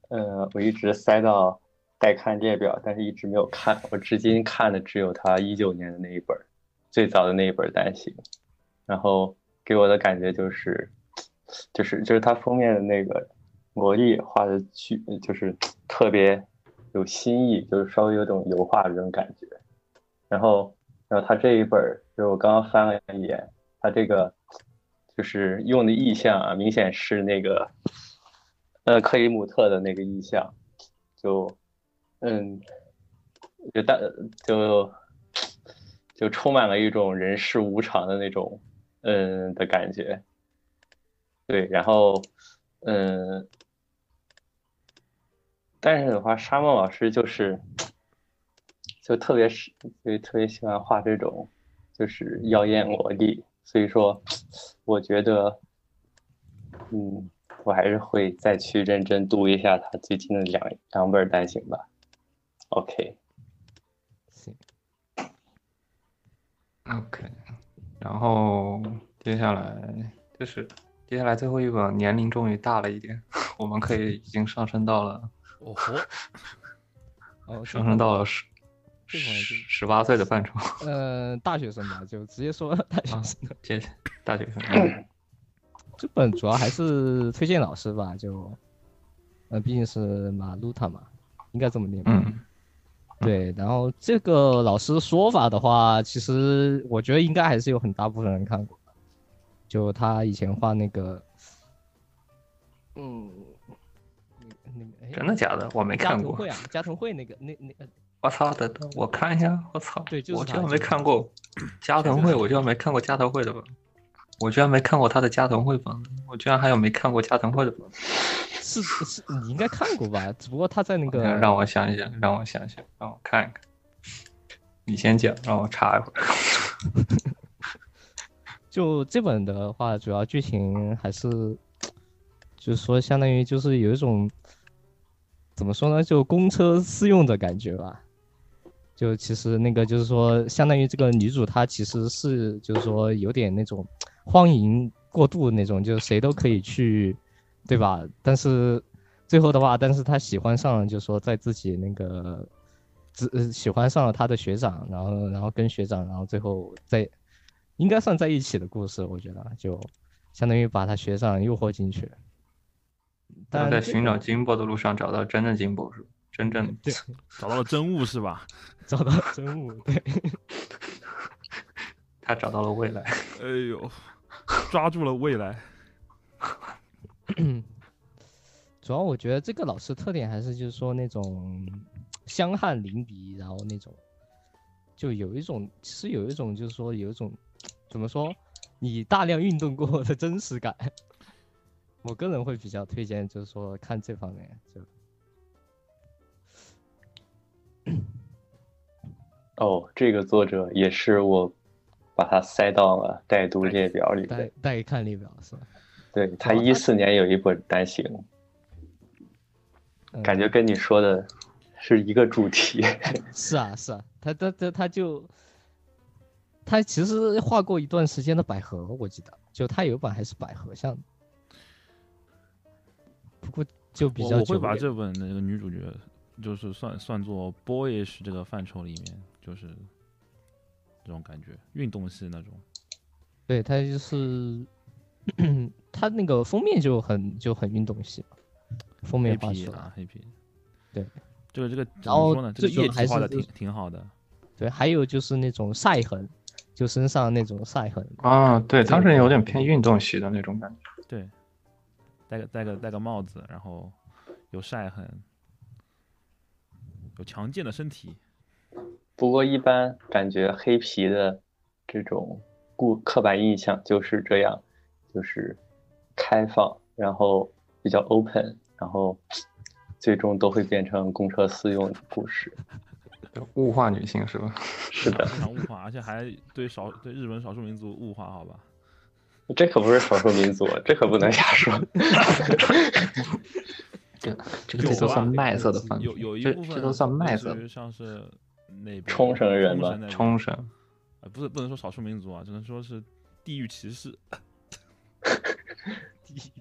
呃，我一直塞到待看列表，但是一直没有看，我至今看的只有他一九年的那一本，最早的那一本单行，然后给我的感觉就是，就是就是他封面的那个魔力画的巨，就是特别有新意，就是稍微有种油画的这种感觉，然后。然后他这一本，就是我刚刚翻了一眼，他这个就是用的意象啊，明显是那个呃克里姆特的那个意象，就嗯，就大就就充满了一种人世无常的那种嗯的感觉。对，然后嗯，但是的话，沙漠老师就是。就特别是就特别喜欢画这种，就是妖艳萝莉，所以说，我觉得，嗯，我还是会再去认真读一下他最近的两两本单行吧。OK，行，OK，然后接下来就是接下来最后一本，年龄终于大了一点，我们可以已经上升到了哦吼，<laughs> 哦，上升到了十十十八岁的范畴。呃大学生吧，就直接说大学啊生。接大学生，<laughs> 嗯这本主要还是推荐老师吧，就呃毕竟是马路塔嘛，应该这么念吧。嗯，对，然后这个老师说法的话，其实我觉得应该还是有很大部分人看过的。就他以前画那个，嗯，那个那个，哎真的假的？我没看过加藤会。啊，加藤会那个那那呃我操！等等，我看一下。我操！对就是我居然没看过加藤会，我居然没看过加藤会的本，我居然没看过他的加藤绘本，我居然还有没看过加藤绘的本。是是，你应该看过吧？只不过他在那个 <laughs> 让我想一想，让我想想，让我看一看。你先讲，让我查一会儿。<laughs> 就这本的话，主要剧情还是，就是说相当于就是有一种，怎么说呢，就公车私用的感觉吧。就其实那个就是说，相当于这个女主她其实是就是说有点那种荒淫过度那种，就是谁都可以去，对吧？但是最后的话，但是他喜欢上了，就是说在自己那个，只呃喜欢上了他的学长，然后然后跟学长，然后最后在。应该算在一起的故事，我觉得就相当于把他学长诱惑进去。但在寻找金箔的路上找到真的金箔是？真正对找到了真物是吧？<laughs> 找到了真物，对，<laughs> 他找到了未来。哎呦，抓住了未来。<coughs> 主要我觉得这个老师特点还是就是说那种香汗淋漓，然后那种就有一种是有一种就是说有一种怎么说，你大量运动过后的真实感。<laughs> 我个人会比较推荐，就是说看这方面就。哦，这个作者也是我把它塞到了带读列表里带带。看列表是吧？对他一四年有一本单行，嗯感觉跟你说的是一个主题。<laughs> 是啊是啊，他他他他就他其实画过一段时间的百合，我记得，就他有一本还是百合像的，不过就比较我我会把这本那个女主角，就是算算作 boyish 这个范畴里面，就是这种感觉，运动系那种。对他就是 <clears throat> 他那个封面就很就很运动系嘛，封面黑画出来皮啊，，黑皮。对，就是这个怎然后么说呢？这个最主要业绩画的挺挺好的。对，还有就是那种晒痕，就身上那种晒痕，啊，对，这个他是有点偏运动系的那种感觉。对，戴个戴个戴个帽子，然后有晒痕，有强健的身体。不过一般感觉黑皮的这种固刻板印象就是这样，就是开放，然后比较 open，然后最终都会变成公车私用的故事。就物化女性是吧？<laughs> 是的，非常物化，而且还对少对日本少数民族物化，好吧？这可不是少数民族，这可不能瞎说。<laughs> 这这个这都算麦色的范畴，有有一这部分这都算麦色像是那边冲绳人吧冲绳。呃，不是不能说少数民族啊，只能说是地域歧视。<laughs> 地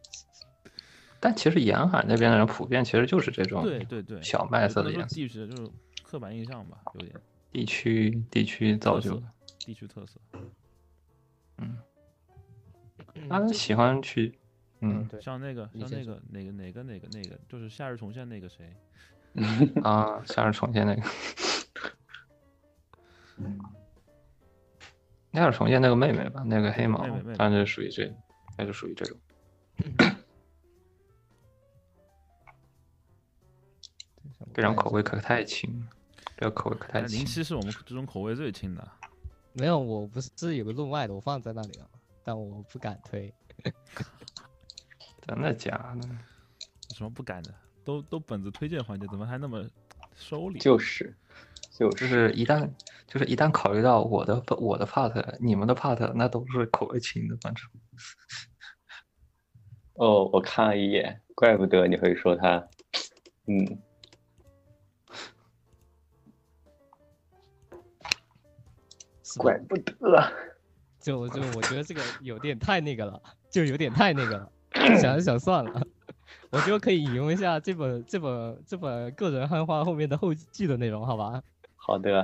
但其实沿海那边的人普遍其实就是这种对对对，小麦色的颜色，地域歧视就是刻板印象吧，有点。地区地区造就的。地区特色。嗯。他们喜欢去，嗯。对，像那个像那个哪个哪个哪个哪个，就是夏日重现那个谁，啊，夏日重现 <laughs> 那个，夏日重建那个妹妹吧，那个黑毛妹妹妹妹，她就属于这，那就属于这种。这种口味可太轻了，这个口味可太轻但零。七是我们这种口味最轻的。没有，我不是是有个论外的，我放在那里了，但我不敢推。真的假的？有什么不敢的？都都本子推荐环节，怎么还那么收敛？就是，就就是是一旦就是一旦考虑到我的我的 part，你们的 part，那都是口味轻的，反正。哦，我看了一眼，怪不得你会说他，嗯，怪不得。就就我觉得这个有点太那个了，就有点太那个了。想一想算了，<laughs> 我觉得可以引用一下这本这本这本个人汉化后面的后记的内容，好吧？好的，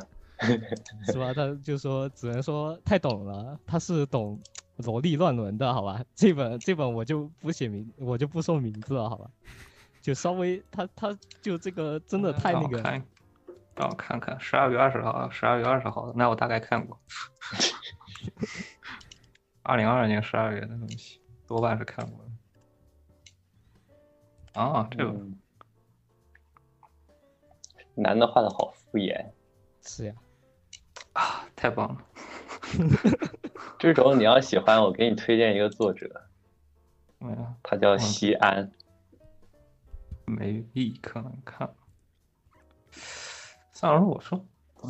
是吧？他就说只能说太懂了，他是懂萝莉乱伦的，好吧？这本这本我就不写名，我就不说名字了，好吧？就稍微他他就这个真的太那个，让我看，让我看看，十二月二十号，十二月二十号，那我大概看过。二零二二年十二月的东西，多半是看过的。啊，这个嗯男的画的好敷衍，是呀，啊，太棒了！<laughs> 这种你要喜欢，我给你推荐一个作者，<laughs> 嗯，他叫西安，没立刻能看。算了，我说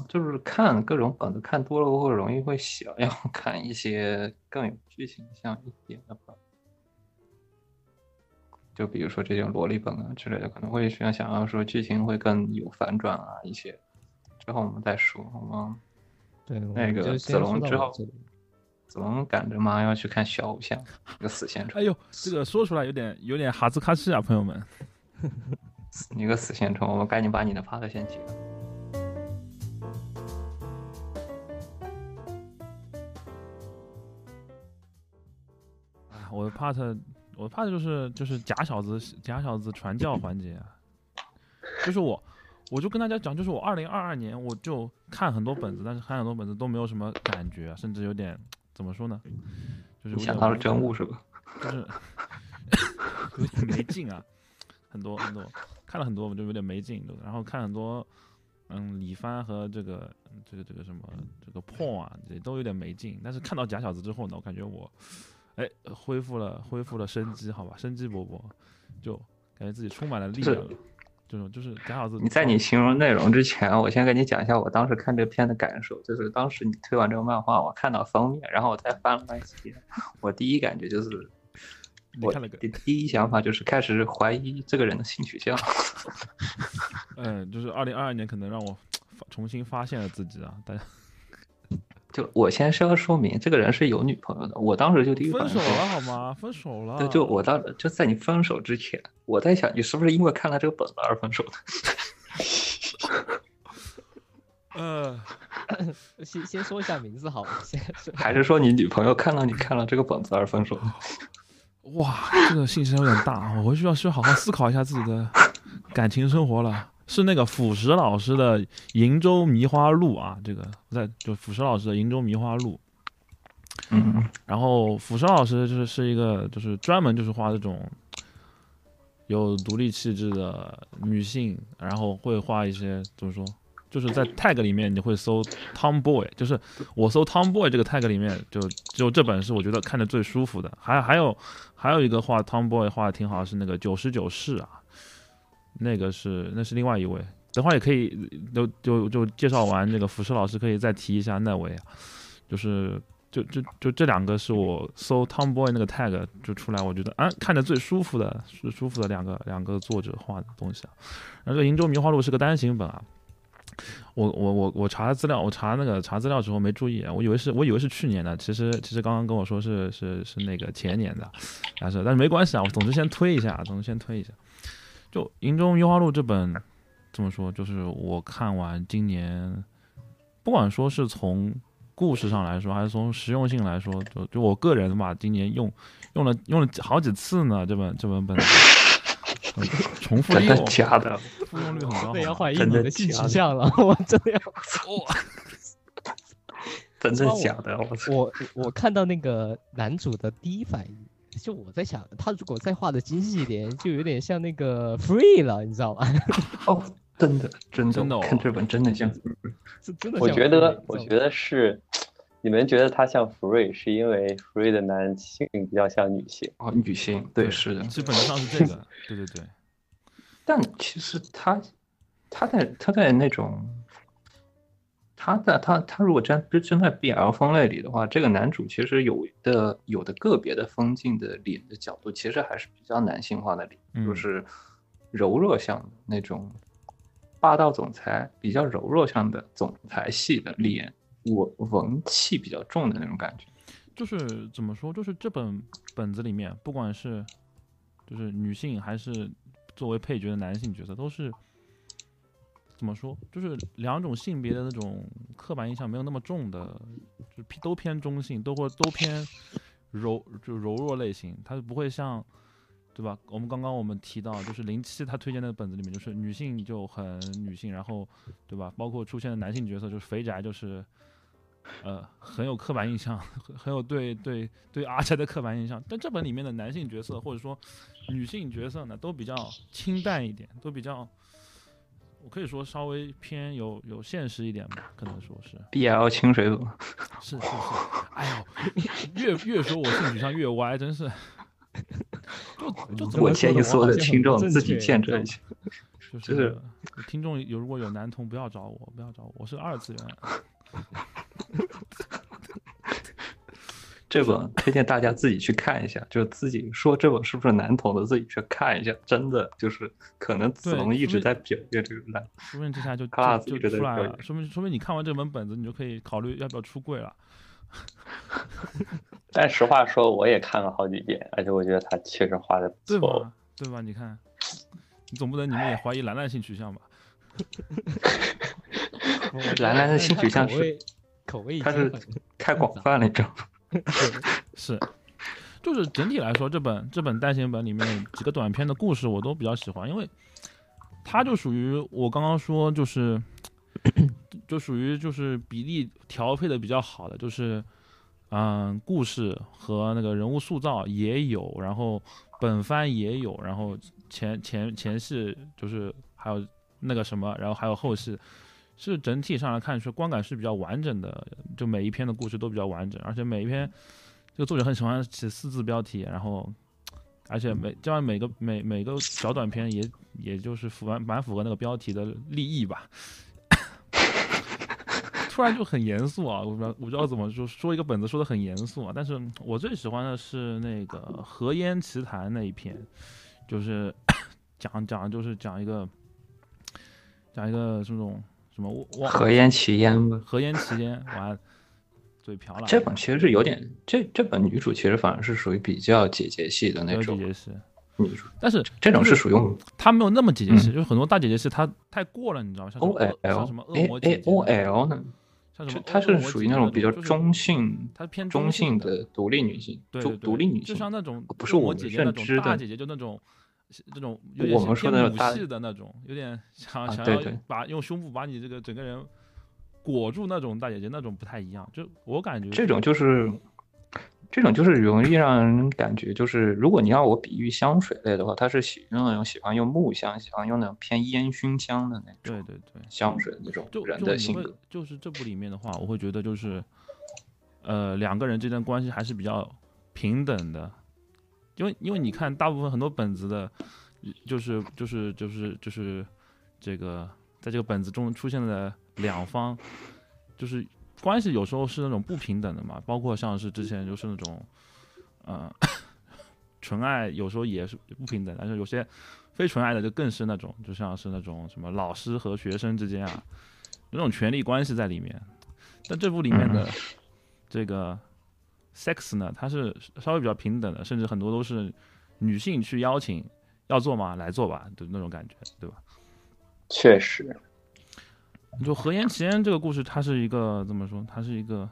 就是看各种本子看多了会容易会想要 <laughs> 看一些更有剧情向一点的本。就比如说这种萝莉本啊之类的，可能会需要想要说剧情会更有反转啊一些，之后我们再说好吗？对，那个子龙之后子龙赶着妈要去看小偶像，一个死线虫，哎呦，这个说出来有点有点哈兹卡西啊，朋友们。<laughs> 你个死线虫，我们赶紧把你的 part 先解了。啊，我的 part，我的 part 就是就是假小子假小子传教环节啊，就是我，我就跟大家讲，就是我二零二二年我就看很多本子，但是看很多本子都没有什么感觉，甚至有点怎么说呢，就是想到了无真物是吧？就是 <laughs> 有点没劲啊，很多很多看了很多，我就有点没劲，然后看很多嗯李帆和这个这个这个什么这个破啊，这都有点没劲。但是看到假小子之后呢，我感觉我哎恢复了恢复了生机，好吧，生机勃勃，就感觉自己充满了力量了。这种就是假小子，你在你形容内容之前，我先跟你讲一下我当时看这个片的感受。就是当时你推完这个漫画，我看到封面，然后我再翻了翻几页，我第一感觉就是，我你看了个第第一想法就是开始怀疑这个人的性取向。嗯，就是二零二二年可能让我重新发现了自己啊，大家就我先是要说明，这个人是有女朋友的。我当时就第一分手反应说了好吗？分手了，对，就我当就在你分手之前，我在想你是不是因为看了这个本子而分手的？<laughs> 呃。先先说一下名字好了，先 <laughs> 还是说你女朋友看到你看了这个本子而分手的？哇，这个信息量有点大啊！我回去要需要好好思考一下自己的感情生活了。是那个腐蚀老师的《瀛洲迷花录》啊，这个在就腐蚀老师的《瀛洲迷花录》。嗯，然后腐蚀老师就是是一个就是专门就是画这种有独立气质的女性，然后会画一些怎么说，就是在 tag 里面你会搜 tomboy，就是我搜 tomboy 这个 tag 里面就就这本是我觉得看着最舒服的，还还有还有一个画 tomboy 画的挺好，是那个九十九世啊，那个是那是另外一位。等会儿也可以，就就就介绍完这个腐蚀老师，可以再提一下那位，就是就就就这两个是我搜 Tomboy 那个 tag 就出来，我觉得啊看着最舒服的是舒服的两个两个作者画的东西啊。然后这个《瀛洲迷花录》是个单行本啊，我我我我查资料，我查那个查资料时候没注意，我以为是我以为是去年的，其实其实刚刚跟我说是是是那个前年的，但是但是没关系啊，我总之先推一下，总之先推一下。就《瀛洲迷花录》这本这么说，就是我看完今年，不管说是从故事上来说，还是从实用性来说，就就我个人吧，今年用用了用了好几次呢，这本这本本子，嗯重复利真的用，假的？复用率很高真的要。怀疑你的性取向了，我真的要。<laughs> 真的假的？我！我我看到那个男主的第一反应，就我在想，他如果再画的精细一点，就有点像那个 Free 了，你知道吗？<laughs> 哦，真的真的，真的哦看这本真的像。<laughs> 是真的像。我觉得，我觉得是，你们觉得他像 Free，，是因为 Free 的男性比较像女性。哦，女性，对，是的。基本上是这个，<laughs> 对对对，但其实他，他在他在那种，他在他他如果真真在 BL 分类里的话，这个男主其实有的有的个别的风镜的脸的角度，其实还是比较男性化的脸，嗯就是柔弱向的那种霸道总裁，比较柔弱向的总裁系的脸，我文气比较重的那种感觉。就是怎么说，就是这本本子里面，不管是就是女性还是作为配角的男性角色，都是怎么说，就是两种性别的那种刻板印象没有那么重的，就都偏中性，都或都偏柔就柔弱类型，它不会像。对吧？我们刚刚我们提到，就是零七他推荐的本子里面，就是女性就很女性，然后对吧？包括出现的男性角色，就是肥宅，就是呃很有刻板印象，很很有对对对阿宅的刻板印象。但这本里面的男性角色或者说女性角色呢，都比较清淡一点，都比较，我可以说稍微偏有有现实一点吧，可能说是 BL 清水组，是是是。哎呦，越越说我性取向越歪，真是。就就我建议所有的听众自己见证一下。就就是是听众有如果有男同不要找我，不要找我，我是二次元。这本推荐大家自己去看一下，就是自己说这本是不是男同的，自己去看一下，真的就是可能子对龙一直在表现这个男，说不定这下就 Class 就一直在就出来了，说明说明你看完这本本子，你就可以考虑要不要出柜了。<laughs> 但实话说，我也看了好几遍，而且我觉得他确实画的不对错。吧？对吧？你看，你总不能你们也怀疑兰兰性取向吧？<laughs> 兰兰的性取向是口味口味他是太广泛了，你知道吗？<laughs> 是，就是整体来说，这本这本单行本里面几个短篇的故事我都比较喜欢，因为它就属于我刚刚说就是就属于就是比例调配的比较好的，就是嗯故事和那个人物塑造也有，然后本番也有，然后前前前戏就是还有那个什么，然后还有后世。是整体上来看，是观感是比较完整的，就每一篇的故事都比较完整，而且每一篇这个作者很喜欢起四字标题，然后而且每这样每个每每个小短篇也也就是符蛮蛮符合那个标题的立意吧。<laughs> 突然就很严肃啊，我不知道我不知道怎么说说一个本子说的很严肃啊，但是我最喜欢的是那个《河烟奇谈》那一篇，就是 <coughs> 讲讲就是讲一个讲一个这种什么忘何烟其烟吧。何烟其烟，完嘴瓢了。这本其实是有点，这这本女主其实反而是属于比较姐姐系的那种姐姐系，女主，但是这种是属于她没有那么姐姐系，嗯就是很多大姐姐系她太过了，你知道吗？O L 什么恶魔姐 A 姐？O L 呢？像什么就她是属于那种比较中性、她偏中性性的独立女性，独对对对独立女性就像。那种不是我们认知的大姐姐，就那种这种有点我们说偏的大母系的那种，有点想想要把用胸部把你这个整个人裹住那种大姐姐，那种不太一样。就我感觉这种就是，这种就是容易让人感觉就是，如果你让我比喻香水类的话，它是喜用那种喜欢用木香，喜欢用那种偏烟熏香的那种对对对，香水的那种就人的性格。就是这部里面的话，我会觉得就是，呃，两个人之间关系还是比较平等的，因为因为你看大部分很多本子的，就是就是就是就是这个在这个本子中出现的两方，就是关系有时候是那种不平等的嘛，包括像是之前就是那种，呃，纯爱有时候也是不平等，但是有些非纯爱的就更是那种，就像是那种什么老师和学生之间啊，有那种权力关系在里面。但这部里面的这个 sex 呢，它是稍微比较平等的，甚至很多都是女性去邀请，要做吗？来做吧，就那种感觉，对吧？确实，就何言其烟这个故事，它是一个怎么说？它是一个，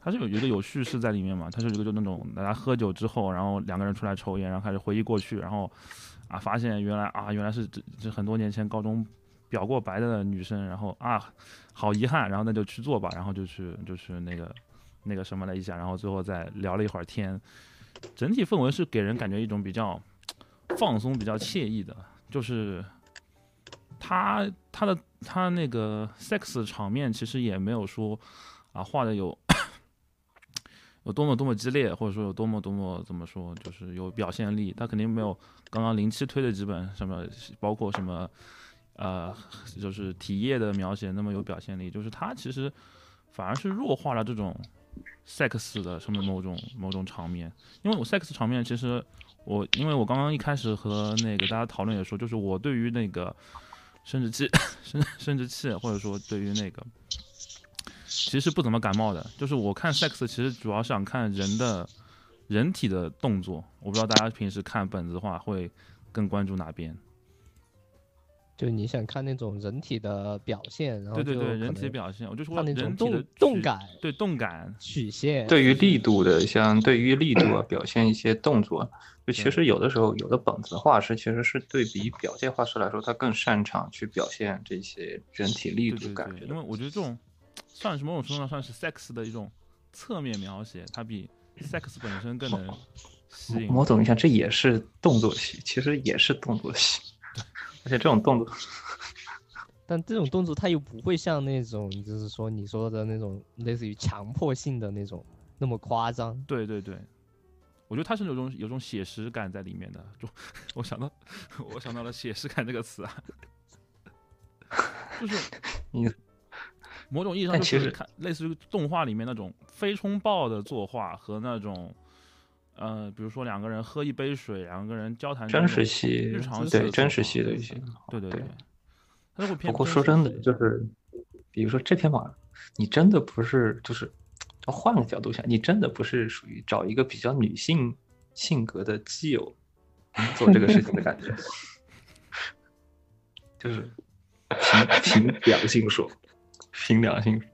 它是有一个有叙事在里面嘛？它是一个就那种大家喝酒之后，然后两个人出来抽烟，然后开始回忆过去，然后啊发现原来啊原来是这这很多年前高中表过白的女生，然后啊好遗憾，然后那就去做吧，然后就去就去那个那个什么了一下，然后最后再聊了一会儿天，整体氛围是给人感觉一种比较放松、比较惬意的，就是他他的他那个 sex 场面其实也没有说啊画的有有多么多么激烈，或者说有多么多么怎么说，就是有表现力。他肯定没有刚刚零七推的几本什么，包括什么呃，就是体液的描写那么有表现力。就是他其实反而是弱化了这种 sex 的什么某种某种场面，因为我 sex 场面其实我因为我刚刚一开始和那个大家讨论也说，就是我对于那个生殖器生生殖器或者说对于那个其实不怎么感冒的，就是我看 sex 其实主要是想看人的人体的动作，我不知道大家平时看本子的话会更关注哪边？就你想看那种人体的表现，然后对对对，人体表现，我就说看那人体的种动动感对动感，曲线，对于力度的，像对于力度啊，<clears throat> 表现一些动作，就其实有的时候有的本子画师其实是对比表现画师来说，他更擅长去表现这些人体力度对对对，感觉的因为我觉得这种算是某种程度上算是 sex 的一种侧面描写，它比 sex 本身更能吸引。某种意义上，这也是动作戏，其实也是动作戏，而且这种动作，但这种动作它又不会像那种，就是说你说的那种类似于强迫性的那种那么夸张。对对对，我觉得它是有种有种写实感在里面的。就 <laughs> 我想到 <laughs> 我想到了写实感这个词啊，就是 <laughs> 你某种意义上其实是看类似于动画里面那种非冲爆的作画和那种。呃，比如说两个人喝一杯水，两个人交谈真实系日常对真实作画系的一些，对对对不过说真的，就是比如说这篇吧，你真的不是就是换个角度想，你真的不是属于找一个比较女性性格的基友做这个事情的感觉，<laughs> 就是凭凭良心说，凭良心说，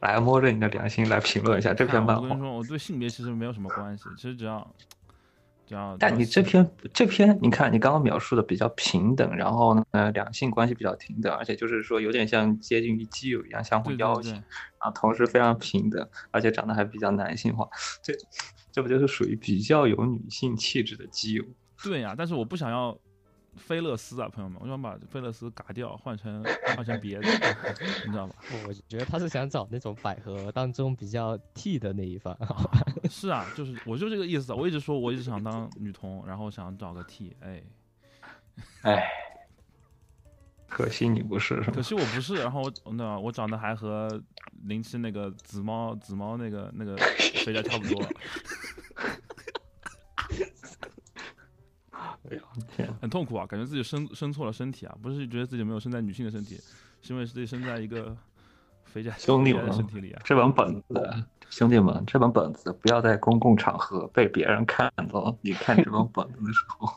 来摸着你的良心来评论一下这篇漫画我跟你。说，我对性别其实没有什么关系，其实只要只要。但你这篇这篇，你看你刚刚描述的比较平等，然后呢，两性关系比较平等，而且就是说有点像接近于基友一样相互邀请，然后同时非常平等，而且长得还比较男性化，这这不就是属于比较有女性气质的基友？对呀、但是我不想要菲勒斯啊，朋友们，我想把菲勒斯嘎掉，换成换成别的，你知道吧？<laughs> 我觉得他是想找那种百合当中比较 T 的那一方。<laughs> 是啊，就是我就这个意思。我一直说我一直想当女同，然后想找个 T，哎，哎，可惜你不是，可？惜我不是。然后我那我长得还和零七那个紫猫紫猫那个那个谁家差不多，<laughs> 哎呀天，很痛苦啊，感觉自己生生错了身体啊，不是觉得自己没有生在女性的身体，是因为自己生在一个肥宅兄弟们身体里啊。这本本子，兄弟们，这本本子不要在公共场合被别人看到。你看这本本子的时候，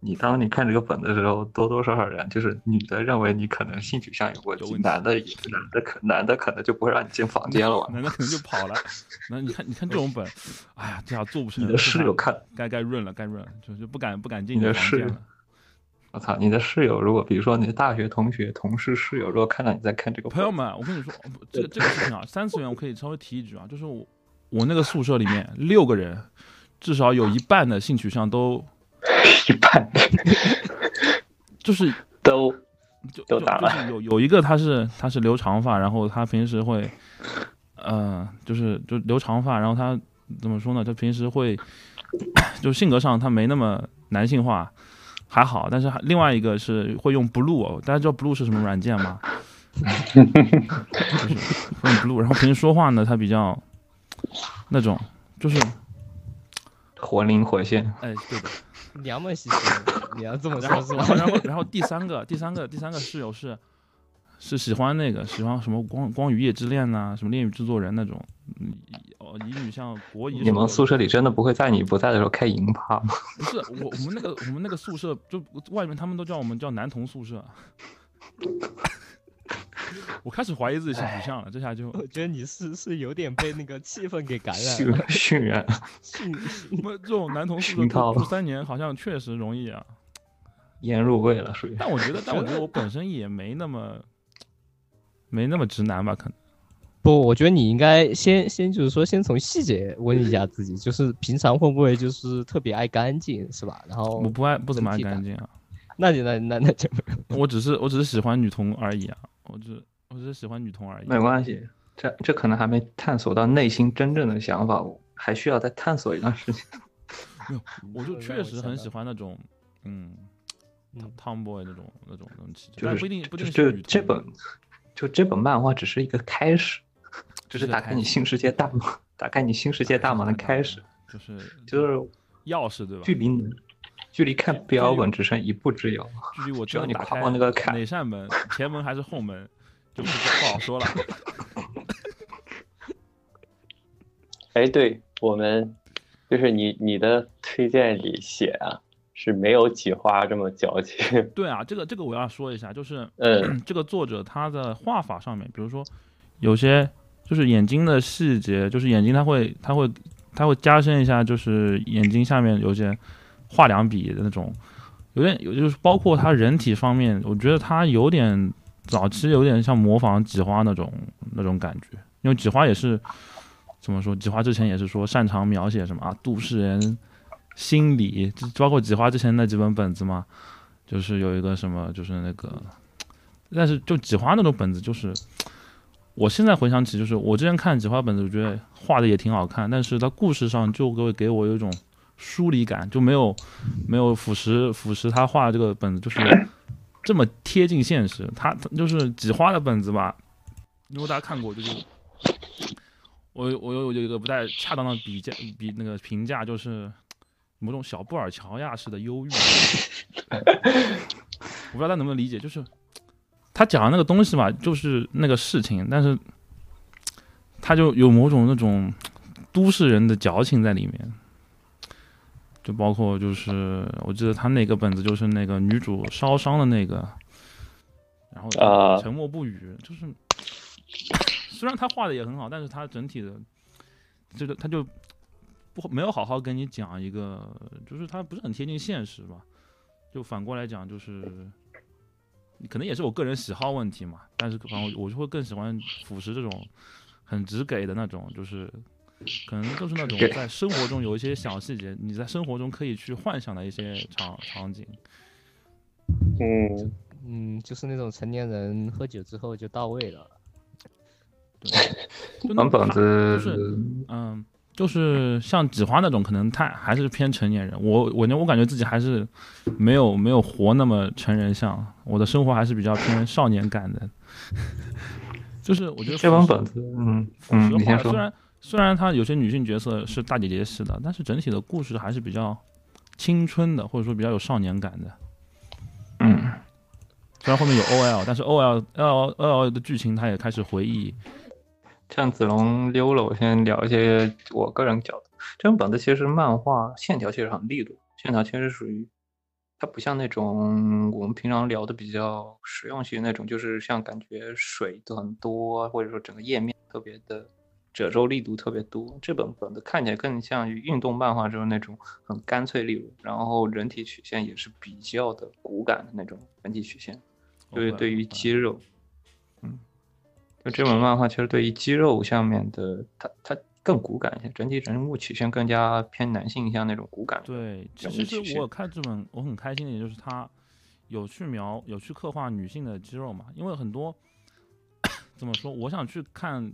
你当你看这个本的时候，多多少少人就是女的认为你可能性取向有问题，有问题男的也男的可男的可能就不会让你进房间了吧？男的可能就跑了。那你看，你看这种本，哎呀，这样做不成。你的室友看，该该润了，该润了，就是不敢不敢进你的室友了。我操，你的室友如果比如说你的大学同学、同事、室友，如果看到你在看这个本，朋友们，我跟你说，这个这个事情啊，三次元我可以稍微提一句啊，就是我我那个宿舍里面六个人，至少有一半的性取向都 <laughs> 一半 <laughs> 就是都就就都打了就是有有一个他是他是留长发，然后他平时会，呃，就是就留长发，然后他怎么说呢？他平时会，<coughs> 就性格上他没那么男性化，还好。但是还另外一个是会用 Blue，大家知道 Blue 是什么软件吗？<laughs> 就是会用 Blue，然后平时说话呢，他比较那种就是活灵活现，哎，对的。<laughs> 娘们兮兮，你要这么然后，说是吧？然后，然后，然后第三个，第三个，第三个室友是是喜欢那个喜欢什么光光与夜之恋呐、什么恋与制作人那种，嗯，哦，乙女像国乙什么的。你们宿舍里真的不会在你不在的时候开银趴吗？<laughs> 不是我我们那个我们那个宿舍就外面他们都叫我们叫男同宿舍。<laughs> <laughs> 我开始怀疑自己性取向了，这下就我觉得你是是有点被那个气氛给感染了。渲染，性 <laughs> 不这种男童宿舍熏陶住住三年，好像确实容易啊。<laughs> 腌入味了，属于。但我觉得，但我觉得我本身也没那么没那么直男吧，可能。不，我觉得你应该先先就是说，先从细节问一下自己，就是平常会不会就是特别爱干净，是吧？然后我不爱不怎么爱干净啊，那你那那那就没有。我只是我只是喜欢女同而已啊，我只我只是喜欢女同而已。没关系，这这可能还没探索到内心真正的想法，我还需要再探索一段时间。<laughs> 没有我就确实很喜欢那种嗯嗯，tomboy 那种那种那种气质，就是但不一定不一就定是就这本，就这本漫画只是一个开始，只是打开你新世界大门，打开你新世界大门的开始，，就是就是钥匙对吧？距离你距离看标本只剩一步之遥。距离我只要你跨过那个坎哪扇门，前门还是后门，<laughs> 就不不好说了。<laughs> 哎，对我们就是你你的推荐里写啊，是没有几花这么矫情。<laughs> 对啊，这个这个我要说一下，就是嗯 <clears throat> 这个作者他的画法上面，比如说有些就是眼睛的细节，就是眼睛他会他会他会加深一下，就是眼睛下面有些画两笔的那种，有点有就是包括他人体方面，我觉得他有点早期有点像模仿几花那种那种感觉，因为几花也是怎么说，几花之前也是说擅长描写什么啊都市人心理，就包括几花之前那几本本子嘛，就是有一个什么就是那个。但是就几花那种本子，就是我现在回想起，就是我之前看几花本子，我觉得画的也挺好看，但是它故事上就会给我有一种疏离感，就没有没有腐蚀腐蚀他画的这个本子，就是 <coughs> 这么贴近现实。他他就是几花的本子吧，如果大家看过，就是我我有有一个不太恰当的比价比那个评价，就是某种小布尔乔亚式的忧郁。<laughs> 我不知道大家能不能理解，就是他讲的那个东西吧，就是那个事情，但是他就有某种那种都市人的矫情在里面。就包括就是我记得他那个本子就是那个女主烧伤的那个，然后啊沉默不语，就是虽然他画的也很好，但是他整体的这个他就不没有好好跟你讲一个，就是他不是很贴近现实吧。就反过来讲，就是可能也是我个人喜好问题嘛，但是反正我我就会更喜欢腐蚀这种很直给的那种，就是可能就是那种在生活中有一些小细节，你在生活中可以去幻想的一些场场景。嗯，嗯，就是那种成年人喝酒之后就到位了。对，<laughs> 就那子就是嗯，就是像纸花那种，可能太还是偏成年人。我我我感觉自己还是没有没有活那么成人像，我的生活还是比较偏少年感的。<laughs> 就是我觉得这本腐蚀本子，嗯嗯，你先说虽。然虽然它有些女性角色是大姐姐式的，但是整体的故事还是比较青春的，或者说比较有少年感的。嗯，虽然后面有 OL，但是 OL L OL 的剧情它也开始回忆，像子龙溜了，我先聊一些我个人角度。这本本子其实漫画线条其实很利落，线条其实属于它不像那种我们平常聊的比较实用性那种，就是像感觉水都很多，或者说整个页面特别的褶皱力度特别多。这本本子看起来更像于运动漫画中那种很干脆利落，然后人体曲线也是比较的骨感的那种人体曲线。就是对于肌肉，嗯，就这本漫画其实对于肌肉下面的它它更骨感一些，整体人物曲线更加偏男性向那种骨感。对，其实我看这本我很开心的一点就是它有去描有去刻画女性的肌肉嘛，因为很多 <coughs> 怎么说，我想去看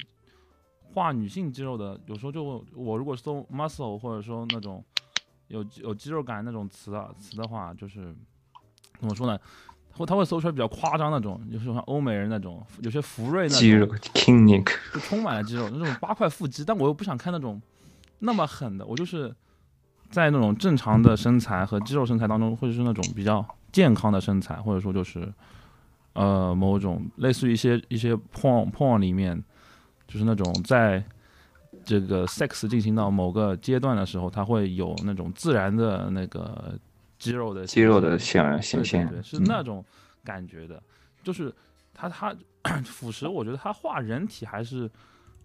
画女性肌肉的，有时候就我如果搜 muscle 或者说那种有有肌肉感那种词啊词的话，就是怎么说呢？会他会搜出来比较夸张那种，就是像欧美人那种，有些福瑞那种肌肉 Kingnick，就充满了肌肉，那种八块腹肌，但我又不想看那种那么狠的，我就是在那种正常的身材和肌肉身材当中，或者是那种比较健康的身材，或者说就是呃某种类似于一些一些 porn porn 里面，就是那种在这个 sex 进行到某个阶段的时候，它会有那种自然的那个肌肉的肌肉的显显现对，是嗯。那种感觉的，就是他他 <clears throat> 腐蚀，我觉得他画人体还是，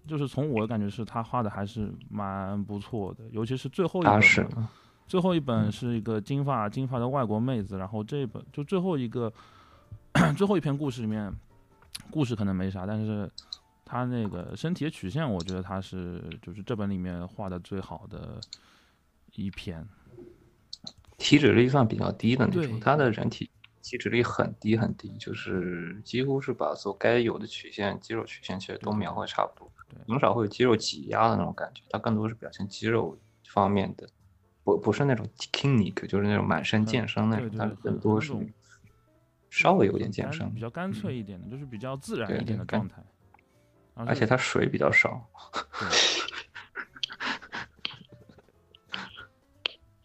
就是从我的感觉是他画的还是蛮不错的，尤其是最后一本最后一本是一个金发金发的外国妹子，然后这一本就最后一个 <clears throat> 最后一篇故事里面，故事可能没啥，但是他那个身体的曲线，我觉得他是就是这本里面画的最好的一篇。体脂率算比较低的那种，他的人体体脂率很低很低，就是几乎是把所该有的曲线、肌肉曲线其实都描绘差不多对，很少会有肌肉挤压的那种感觉，它更多是表现肌肉方面的，不不是那种 Kingnick，就是那种满身健身那种，它对对很更多是稍微有点健身比，较干脆一点的，就是比较自然一点的状态。而是且它水比较少，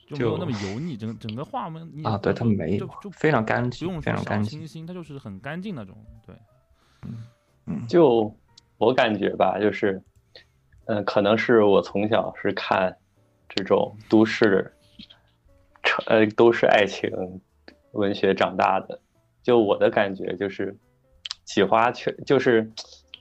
就没有那么油腻，整整个画面啊对它没有就就非常干不净用非常干净清新，它就是很干净那种。对，嗯，就我感觉吧，就是，嗯、可能是我从小是看这种都市，呃，都市爱情文学长大的。就我的感觉就是，企花确就是，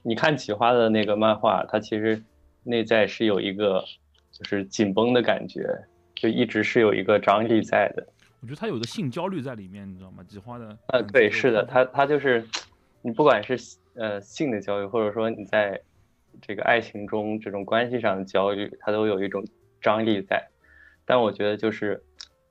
你看企花的那个漫画，它其实内在是有一个就是紧绷的感觉，就一直是有一个张力在的。我觉得它有一个性焦虑在里面，你知道吗？企花的呃，对，是的，他他就是，你不管是呃性的焦虑，或者说你在这个爱情中这种关系上的焦虑，它都有一种张力在。但我觉得就是，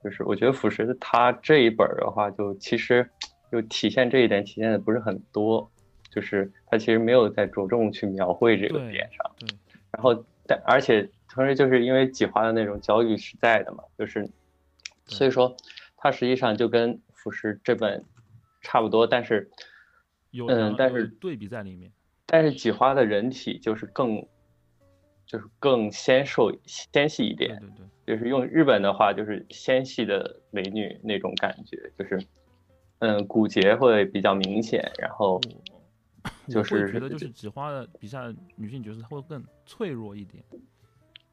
就是我觉得腐蚀的他这一本儿的话，就其实就体现这一点体现的不是很多，就是他其实没有在着重去描绘这个点上。对然后但而且同时就是因为几花的那种焦虑是在的嘛，就是所以说它实际上就跟腐蚀这本差不多，但是有嗯但是对比在里面。但是几花的人体就是更就是更纤瘦纤细一点，对对对，就是用日本的话就是纤细的美女那种感觉，就是嗯骨节会比较明显，然后我就是觉得就是纸花的笔下的女性角色，她会更脆弱一点，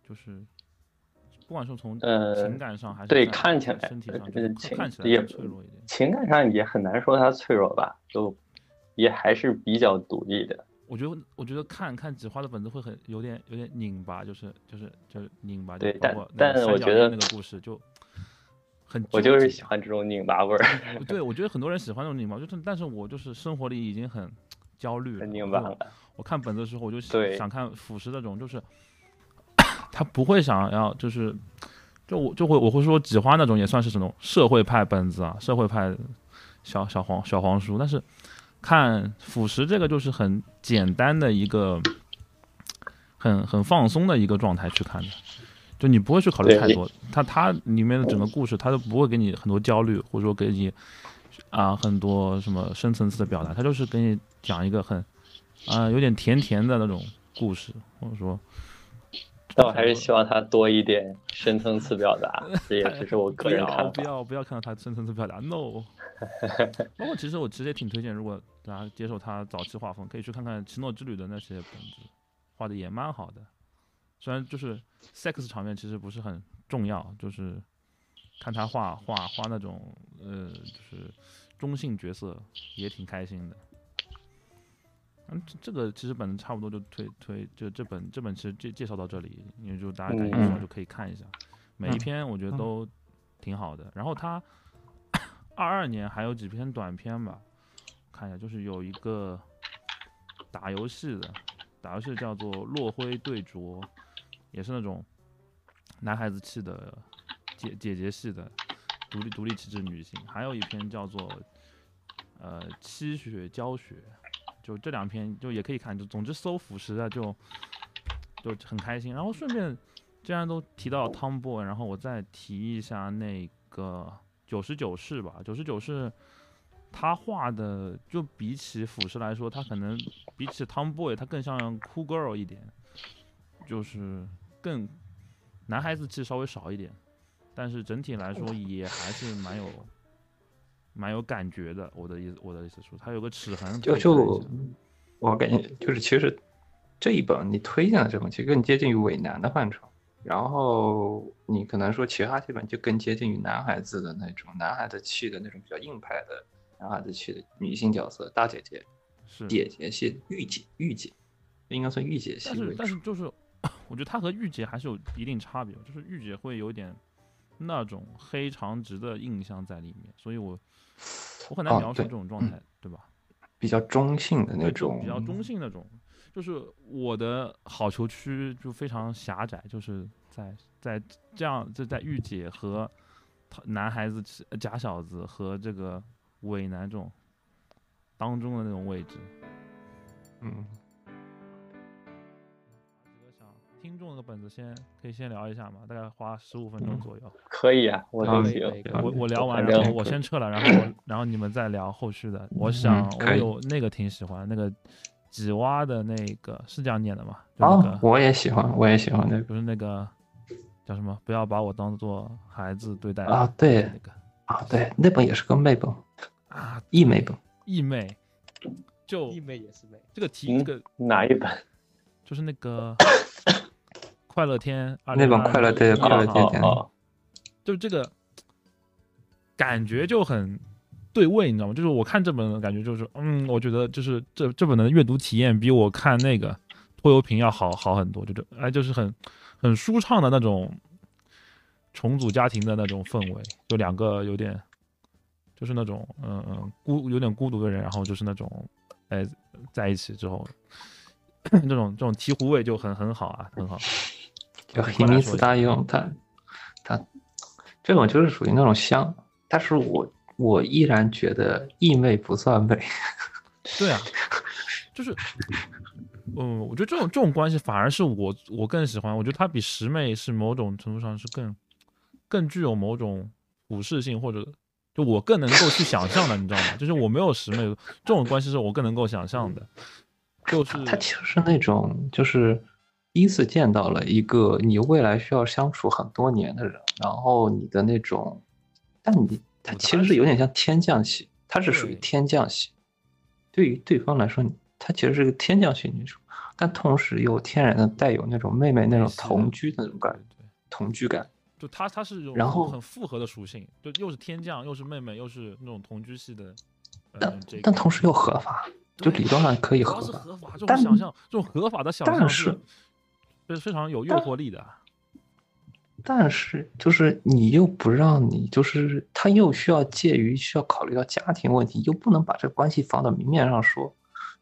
就是不管是从呃情感上还是对看起来身体上，呃就是情看起来也更脆弱一点。情感上也很难说她脆弱吧，就也还是比较独立的。我觉得，我觉得看看纸花的本子会很有点有点拧巴，就是就是就是拧巴，就对但但我觉得那个故事就很我就是喜欢这种拧巴味儿，<laughs> 对，我觉得很多人喜欢这种拧巴，就是但是我就是生活里已经很焦虑了，<laughs> 很拧我看本子的时候，我就想想看腐蚀那种，就是 <coughs> 他不会想要，就是就我就会我会说几花那种也算是什么社会派本子啊，社会派小小黄小黄书，但是看腐蚀这个就是很简单的一个很很放松的一个状态去看的。就你不会去考虑太多，它它里面的整个故事，它都不会给你很多焦虑，或者说给你啊很多什么深层次的表达，它就是给你讲一个很啊、有点甜甜的那种故事，或者说但我还是希望他多一点深层次表达，这也只是我个人 <laughs> 看法。不要不要看到他深层次表达，no。<laughs> 包括其实我其实也挺推荐，如果大家接受他早期画风，可以去看看《奇诺之旅》的那些本子，画的也蛮好的。虽然就是 sex 场面其实不是很重要，就是看他画画画那种呃就是中性角色也挺开心的。嗯，这这个其实本子差不多就推推，就这本这本其实介介绍到这里，因为就大家感兴趣的话嗯就可以看一下，每一篇我觉得都挺好的。然后他二二年还有几篇短篇吧，看一下，就是有一个打游戏的，打游戏叫做《落灰对酌》，也是那种男孩子气的姐姐姐系的独立独立气质女性。还有一篇叫做呃七雪教学，就这两篇就也可以看，就总之搜腐蚀的就就很开心。然后顺便既然都提到 Tomboy，然后我再提一下那个九十九式吧，九十九式。他画的就比起腐蚀来说，他可能比起 Tomboy，他更像 Cool Girl 一点，就是更男孩子气稍微少一点，但是整体来说也还是蛮有蛮有感觉的。我的意思，我的意思说，它有个齿痕就就，我感觉就是其实这一本你推荐的这本其实更接近于伪男的范畴，然后你可能说其他这本就更接近于男孩子的那种男孩子气的那种比较硬派的男孩子气的女性角色，大姐姐、是，姐姐系、御姐、御姐，应该算御姐系但是。但是就是，<coughs> 我觉得她和御姐还是有一定差别，就是御姐会有点那种黑长直的印象在里面，所以我我很难哦描述这种状态，对吧？比较中性的那种，比较中性那种。就是我的好球区就非常狭窄，就是在在这样就在御姐和他男孩子呃假小子和这个伪男这种当中的那种位置。嗯，听众的本子先可以先聊一下嘛，大概花十五分钟左右。可以啊，我都嗯行。我我聊完，然后我先撤了，然后我 <coughs> 然后你们再聊后续的。我想我可以有那个挺喜欢那个几蛙的那个是这样念的吗？就那个啊，我也喜欢，我也喜欢那个不是那个叫什么？不要把我当做孩子对待啊，对那个啊，对，那本也是个妹本，啊，异妹本。义妹，就义妹也是妹，这个题，嗯这个哪一本？就是那个 <laughs> 快乐天那本快乐天快乐天哦哦，就这个感觉就很对味，你知道吗？就是我看这本的感觉就是，嗯，我觉得就是这这本的阅读体验比我看那个拖油瓶要好好很多，就这哎就是很很舒畅的那种重组家庭的那种氛围，就两个有点就是那种嗯嗯孤有点孤独的人，然后就是那种哎在一起之后。<coughs> 这种这种醍醐味就很很好啊，很好。就黑米斯大用，他他这种就是属于那种香，但是我我依然觉得异妹不算美。<laughs> 对啊，<laughs> 就是，嗯，我觉得这种这种关系反而是我我更喜欢。我觉得它比十妹是某种程度上是更更具有某种普适性或者就我更能够去想象的，你知道吗？就是我没有十妹这种关系是我更能够想象的，<laughs> 就是他其实是那种就是第一次见到了一个你未来需要相处很多年的人，然后你的那种，但你他其实是有点像天降系，他是属于天降系，对于对方来说，他其实是个天降系女主，但同时又天然的带有那种妹妹那种同居的那种感觉对同居感。就他他是有然后很复合的属性，就又是天降，又是妹妹，又是那种同居系的，呃但但同时又合法，就理论上可以主合法。要是合法，但想象，这种合法的想但象是是非常有诱惑力的。但是就是你又不让你，就是他又需要介于需要考虑到家庭问题，又不能把这个关系放到明面上说，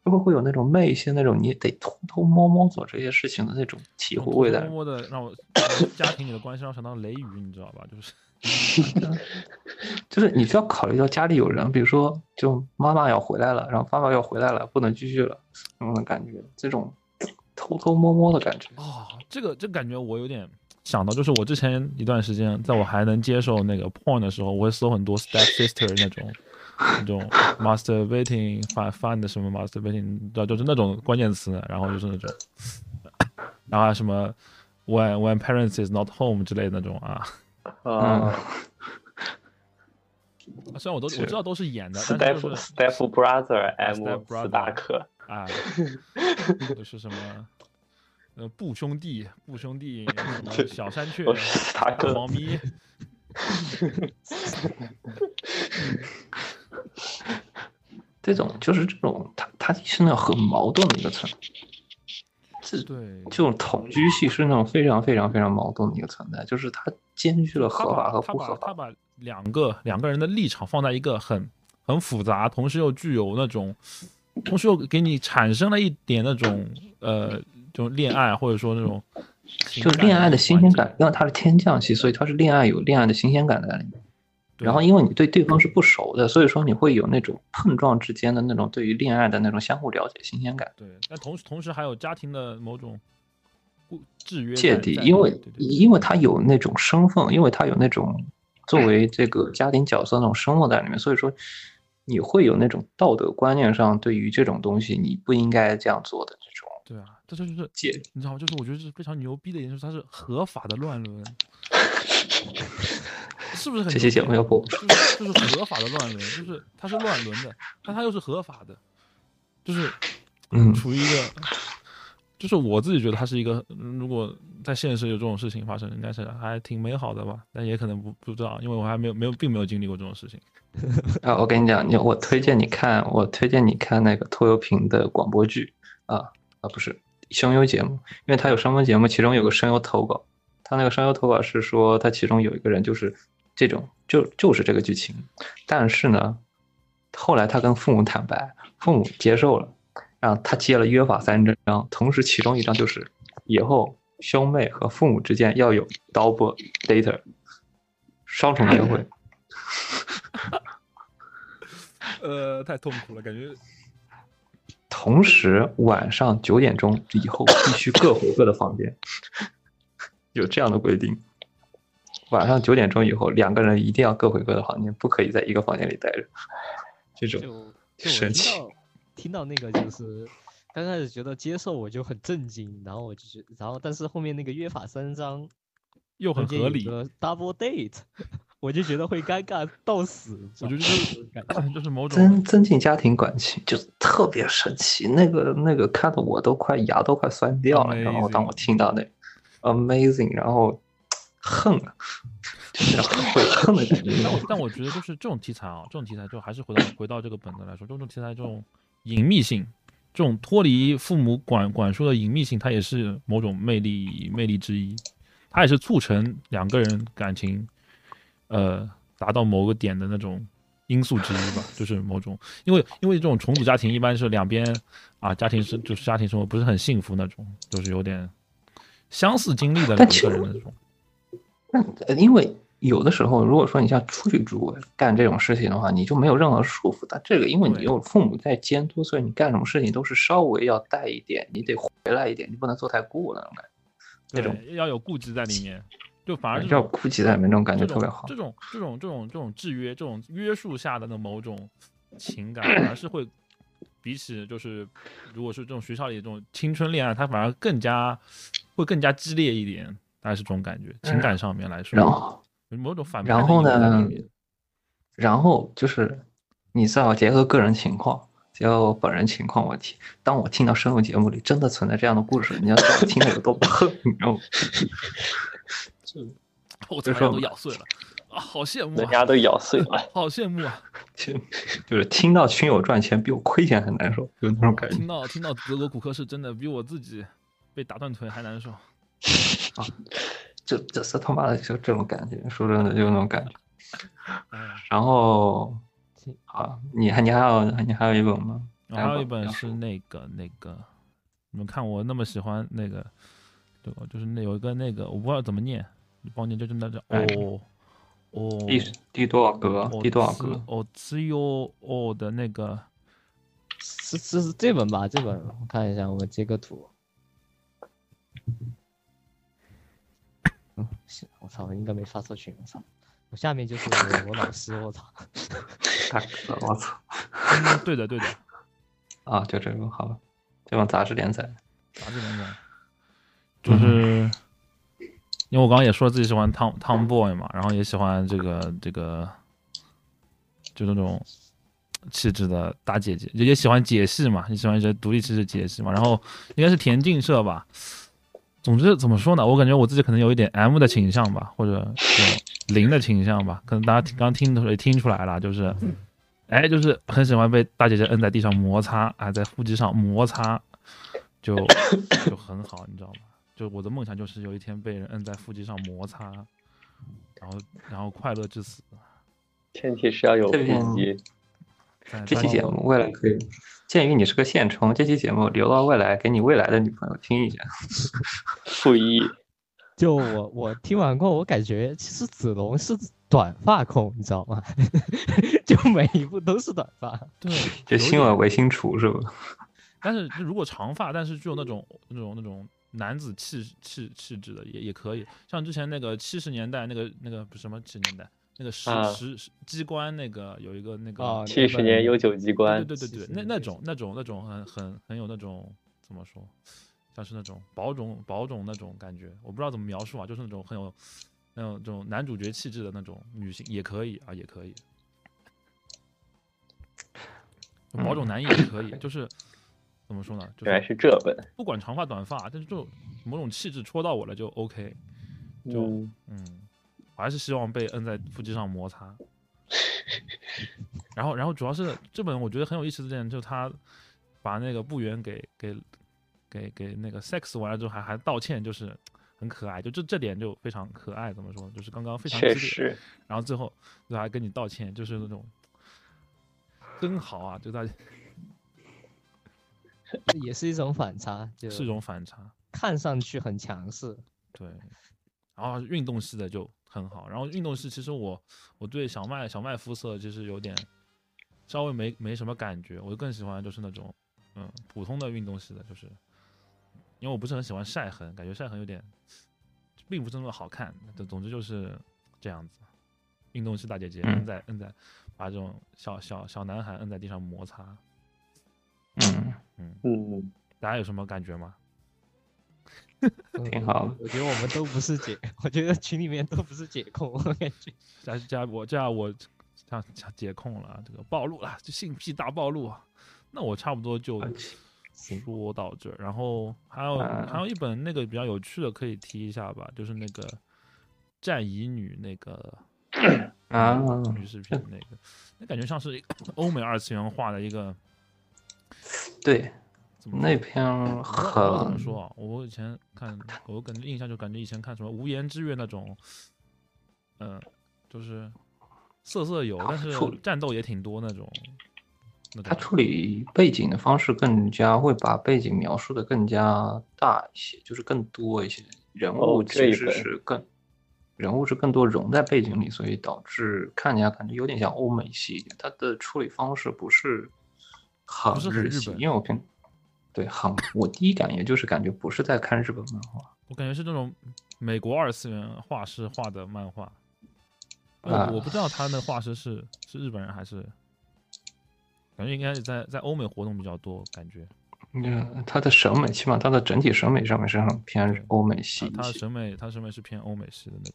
就会会有那种昧些那种你得偷偷摸摸做这些事情的那种体会味在偷偷。摸摸的让我家庭里的关系让我想到雷雨，你知道吧？就是 <laughs> 就是你需要考虑到家里有人，比如说就妈妈要回来了，然后爸爸要回来了，不能继续了，那种感觉，这种偷偷摸摸的感觉。哦，这个这个感觉我有点想到，就是我之前一段时间，在我还能接受那个 porn 的时候，我会搜很多 step sister 那种那种 masturbating find find 什么 masturbating，你知道就是那种关键词，然后就是那种，然后什么 when when parents is not home 之类的那种啊，啊虽然我都我知道都是演的，但，Step 是就是 Step Brother 达克，啊，就是什么。呃，布兄弟，布兄弟，小山雀，大克猫咪，<laughs> 这种就是这种，它它是那种很矛盾的一个存在。这对，这种同居系是那种非常非常非常矛盾的一个存在，就是它兼具了合法和不合法。把他把两个两个人的立场放在一个很很复杂，同时又具有那种，同时又给你产生了一点那种呃，这种恋爱或者说那种就感恋爱的新鲜感，因为它是天降系，所以它是恋爱有恋爱的新鲜感在里面。然后因为你对对方是不熟的，所以说你会有那种碰撞之间的那种对于恋爱的那种相互了解、新鲜感。对，但同时同时还有家庭的某种固制约芥蒂，因为因为他有那种身份，因为他有那种作为这个家庭角色那种身份在里面，所以说你会有那种道德观念上对于这种东西你不应该这样做的这种对啊，这就是解。你知道吗？就是我觉得是非常牛逼的一件事它是合法的乱伦，<laughs> 是不是很这期牛逼节目要播不就是就是合法的乱伦，就是它是乱伦的，但它又是合法的，就是嗯处于一个，就是我自己觉得它是一个，如果在现实有这种事情发生，应该是还挺美好的吧，但也可能不不知道，因为我还没有没有并没有经历过这种事情。<laughs> 啊，我跟你讲，你我推荐你看，我推荐你看那个拖油瓶的广播剧啊啊，不是声优节目，因为他有声优节目，其中有个声优投稿，他那个声优投稿是说他其中有一个人就是这种就就是这个剧情，但是呢，后来他跟父母坦白，父母接受了，然后他接了约法三章，同时其中一章就是以后兄妹和父母之间要有 double date，双重约会。<laughs> 呃，太痛苦了，感觉 <laughs> 同时晚上九点钟以后必须各回各的房间，有这样的规定。晚上九点钟以后，两个人一定要各回各的房间，不可以在一个房间里待着。这种神奇听到那个就是刚开始觉得接受我就很震惊，然后我就觉然后但是后面那个约法三章又很合理，double date，<laughs> 我就觉得会尴尬到死。我觉得就就是感觉就是某种增增进家庭感情，就是特别神奇。那个那个看的我都快牙都快酸掉了。然后当我听到那 amazing，然后恨了，就是悔 <laughs> 恨的感觉。但我但我觉得就是这种题材啊，这种题材就还是回到回到这个本子来说，这种题材这种隐秘性，这种脱离父母管管束的隐秘性，它也是某种魅力魅力之一，它也是促成两个人感情，呃，达到某个点的那种因素之一吧，就是某种因为因为这种重组家庭一般是两边啊家庭生就是家庭生活不是很幸福那种，就是有点相似经历的两个人那种。那因为有的时候，如果说你像出去住干这种事情的话，你就没有任何束缚。但这个，因为你有父母在监督，所以你干什么事情都是稍微要带一点，你得回来一点，你不能做太过了那种感觉。那种，要有顾忌在里面。就反而这要种哭泣在里面，那种感觉特别好这。种这种这种这种制约、这种约束下的那某种情感，反而是会比起就是如果是这种学校里这种青春恋爱，它反而更加会更加激烈一点，大概是这种感觉，情感上面来说，然后，有某种反派然后呢然后就是你最好结合个人情况，结合我本人情况，问题，当我听到深入节目里真的存在这样的故事，你要知道我听了有多不恨，你知道吗？<laughs> <laughs> 就说牙都咬碎了啊，好羡慕啊，人家都咬碎了。好羡慕啊！<laughs> 就就是听到群友赚钱比我亏钱还难受，就那种感觉听。到听到德国骨科是真的比我自己被打断腿还难受。这这是他妈的就这种感觉，说真的就那种感觉。然后啊，你还你还有你还有一本吗？还有一本是那个那个，你们看我那么喜欢那个，就就是那有一个那个我不知道怎么念，你帮我念就是那叫哎哦哦第第多少格？哦第多少格？哦只有哦的那个是是是这本吧？这本我看一下，我截个图。嗯，是我操，应该没发错群，我操，我下面就是我我老师，我操，<laughs> 大哥，我操！嗯对的对的，啊，就这个好了，这本杂志连载。杂志连载，就是因为我刚刚也说自己喜欢 Tom Tomboy 嘛，然后也喜欢这个这个，就那种气质的大姐姐，也也喜欢解释嘛，也喜欢一些独立气质解释嘛，然后应该是田径社吧。总之怎么说呢，我感觉我自己可能有一点 M 的倾向吧，或者这种零的倾向吧，可能大家听刚听的时候也听出来了，就是，哎，就是很喜欢被大姐姐摁在地上摩擦，啊，在腹肌上摩擦，就 <coughs> 就很好，你知道吗？就我的梦想就是有一天被人摁在腹肌上摩擦，然后然后快乐至死。前提是要有腹肌。这期节目未来可以，鉴于你是个现充，这期节目留到未来给你未来的女朋友听一下。<laughs> 负一，就我我听完过，我感觉其实子龙是短发控，你知道吗？<laughs> 就每一部都是短发。对，<laughs> 这有点新闻为新除是吧？但是如果长发，但是具有那种那种那种男子气气气质的也也可以，像之前那个七十年代那个那个不是什么七十年代那个十啊十十机关那个有一个那个、哦七十年悠久机关对，对对那那种那种那种很很很有那种怎么说，像是那种保种保种那种感觉，我不知道怎么描述啊，就是那种很有那种这种男主角气质的那种女性也可以啊，也可以，保种男也可以，就是怎么说呢，就原来是是这本。不管长发短发，但是这种某种气质戳到我了就 OK，就。嗯，还是希望被摁在腹肌上摩擦。然后，然后主要是这本我觉得很有意思的点，就是他把那个部员给给给给那个 sex 完了之后还还道歉，就是很可爱，就这这点就非常可爱。怎么说？就是刚刚非常激烈，确实，然后最后就还跟你道歉，就是那种真好啊！就他也是一种反差，就是一种反差。看上去很强势，对，然后运动系的就很好，然后运动系其实我我对小麦小麦肤色其实有点稍微没没什么感觉，我更喜欢就是那种嗯普通的运动系的，就是因为我不是很喜欢晒痕，感觉晒痕有点并不是那么好看，总总之就是这样子。运动系大姐姐嗯。摁在摁在把这种小小小男孩摁在地上摩擦，嗯，嗯，嗯，大家有什么感觉吗？<laughs> 挺好的。我觉得我们都不是解，我觉得群里面都不是解控，我感觉。加加我这样我这样解控了，这个暴露了，这性癖大暴露啊！那我差不多就说到这儿，然后还有啊还有一本那个比较有趣的可以提一下吧，就是那个战乙女那个 <coughs> 啊，女视频那个，那感觉像是 <coughs> 欧美二次元画的一个对，那篇我不知道怎么说啊？我以前看，我感觉印象就感觉以前看什么《无言之月》那种，嗯、就是色色有，但是处战斗也挺多那种。那他处理背景的方式更加会把背景描述的更加大一些，就是更多一些，人物其实是更人物是更多融在背景里，所以导致看起来感觉有点像欧美系一点。它的处理方式不是很不是日系，日因为我平对很 <laughs> 我第一感觉就是感觉不是在看日本漫画，我感觉是那种美国二次元画师画的漫画。呃啊我不知道他那画师是是日本人还是，感觉应该是在在欧美活动比较多，感觉嗯，他的审美，起码他的整体审美上面是很偏欧美系他他的。审美他的审美是偏欧美系的那种，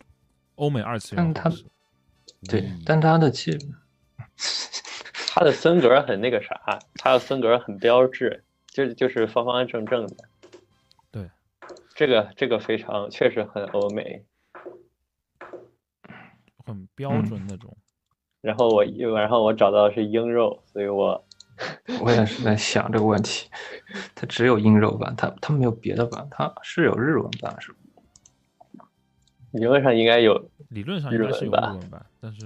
欧美二次元但他。对嗯，但他的基 <laughs> 他的风格很那个啥，他的风格很标志，就就是方方正正的。对，这个这个非常确实很欧美。很标嗯准那种。然后我然后我找到的是鹰肉，所以我 <laughs> 我也是在想这个问题，它只有英肉版，它它没有别的版，它是有日文版是吧？理论上应该有。理论上应该是有日文吧日文版，但是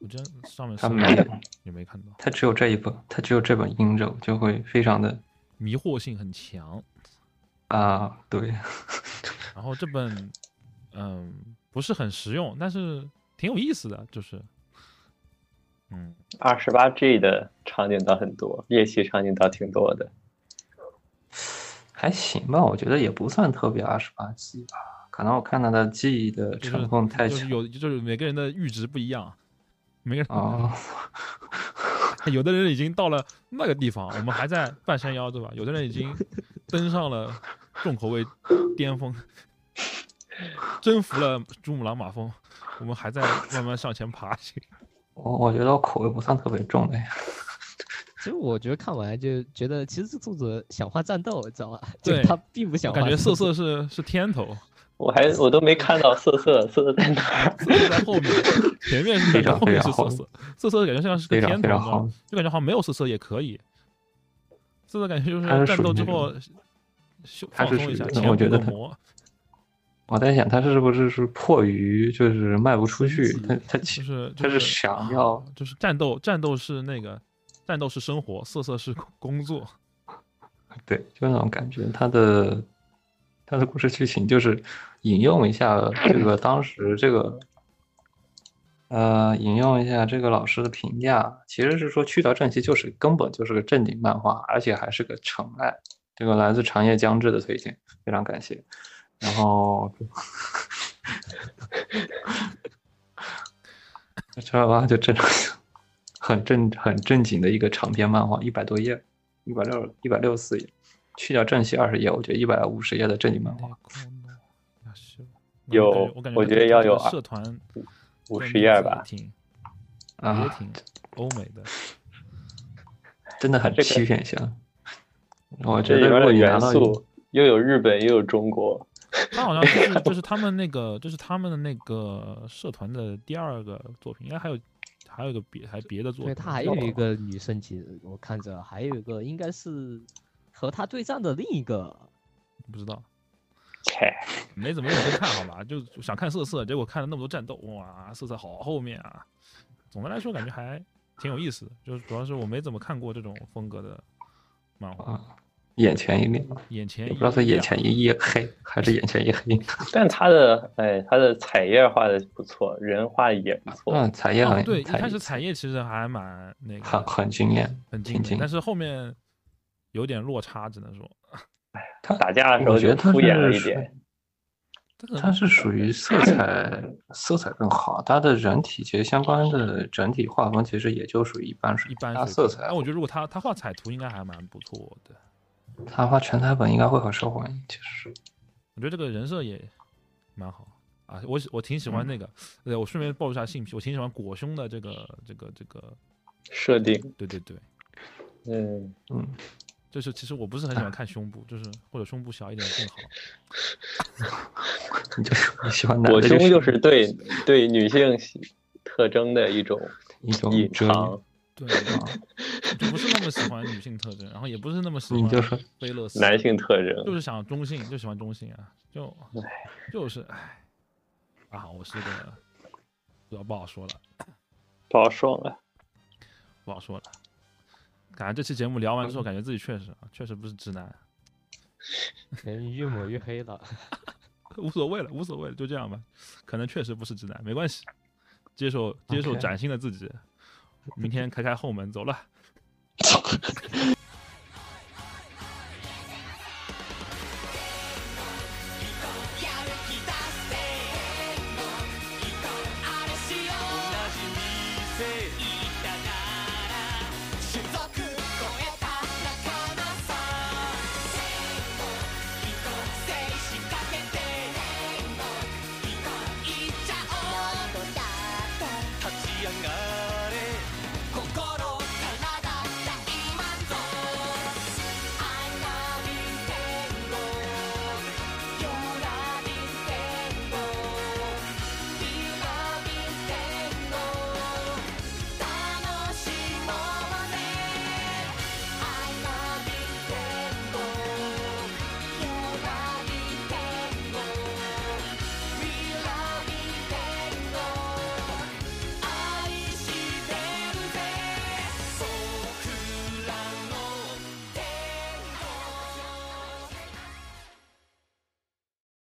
我觉得上面他没有，也没看到，他只有这一本，他只有这本英肉，就会非常的迷惑性很强。啊，对，然后这本嗯不是很实用，但是挺有意思的，就是嗯二十八 G 的场景倒很多，夜袭场景倒挺多的。<sighs> 还行吧，我觉得也不算特别二十八 G 吧，可能我看到的记忆的成分太强就是有就是每个人的阈值不一样，每个人、哦，<laughs> 有的人已经到了那个地方，我们还在半山腰，对吧？有的人已经登上了重口味巅峰，征服了珠穆朗玛峰，我们还在慢慢向前爬行。<laughs> 我我觉得我口味不算特别重的呀，<laughs> 其实我觉得看完就觉得，其实这作者想画战斗，你知道吧？就对他并不想画感觉战斗色色是是天头，我还我都没看到瑟瑟，瑟瑟在哪儿。色色在后面，前面是感觉后面是瑟瑟，瑟瑟感觉像是个非常天头，非常好你知道吗？就感觉好像没有瑟瑟也可以。瑟瑟感觉就是战斗之后放松一下，前我觉得它补个膜，我在想他是不是是迫于就是卖不出去，他他就其实他就是想要就是战斗，战斗是那个战斗是生活，瑟瑟是工作。对，就那种感觉。他的他的故事剧情就是引用一下这个当时这个，呃，引用一下这个老师的评价，其实是说去掉正气就是根本就是个正经漫画，而且还是个纯爱。这个来自长夜将至的推荐，非常感谢。然后，知道吧？就正常很正很正经的一个长篇漫画，一百多页，一百六一百六十四页，去掉正戏二十页，我觉得一百五十页的正经漫画。有我感觉我觉得要有社团五十页吧，挺 <laughs> 也啊，挺欧美的。<laughs> 真的很这个欺骗性。我觉得如里面的元素又有日本又有中国，他好像就是 <laughs> 就是他们那个就是他们的那个社团的第二个作品，应该还有还有一个别还别的作品。对他还有一个女生级，我看着还有一个应该是和他对战的另一个，不知道，切，没怎么认真看，好吧？就想看色色，结果看了那么多战斗，哇，色色好后面啊。总的来说，感觉还挺有意思的，就是主要是我没怎么看过这种风格的漫画，啊，眼前一亮，眼前一不知道是眼前一夜黑还是眼前一黑。<laughs> 但他的哎，他的彩页画的不错，人画的也不错。嗯，彩页很，哦对，一开始彩页其实还蛮那个，很很惊艳，很惊艳，但是后面有点落差，只能说。他打架的时候就我觉得他敷衍了一点，这个它是属于色彩色彩更好，它的人体其实相关的整体画风其实也就属于一般水一，般水平它色彩。但我觉得如果他他画彩图应该还蛮不错的。他画全彩本应该会很受欢迎。其实。我觉得这个人设也蛮好啊，我喜我挺喜欢那个，对我顺便报一下性癖，我挺喜欢果兄的这个这个这个，设定，对对对，嗯，嗯，就是其实我不是很喜欢看胸部，就是或者胸部小一点更好。<laughs> 你就你喜欢男我的胸就是是对对女性特征的一种一种隐遮藏，<laughs> 对，就不是那么喜欢女性特征，然后也不是那么喜欢你就说菲勒斯男性特征。就是想中性，就喜欢中性啊，就就是唉啊，我是个不知道不好说了，不好说了，不好说了。感觉这期节目聊完之后，感觉自己确实啊，确实不是直男，<laughs> 人越抹越黑了。<laughs> 无所谓了，无所谓了，就这样吧。可能确实不是直男，没关系，接受接受崭新的自己。明天开开后门走了。<laughs>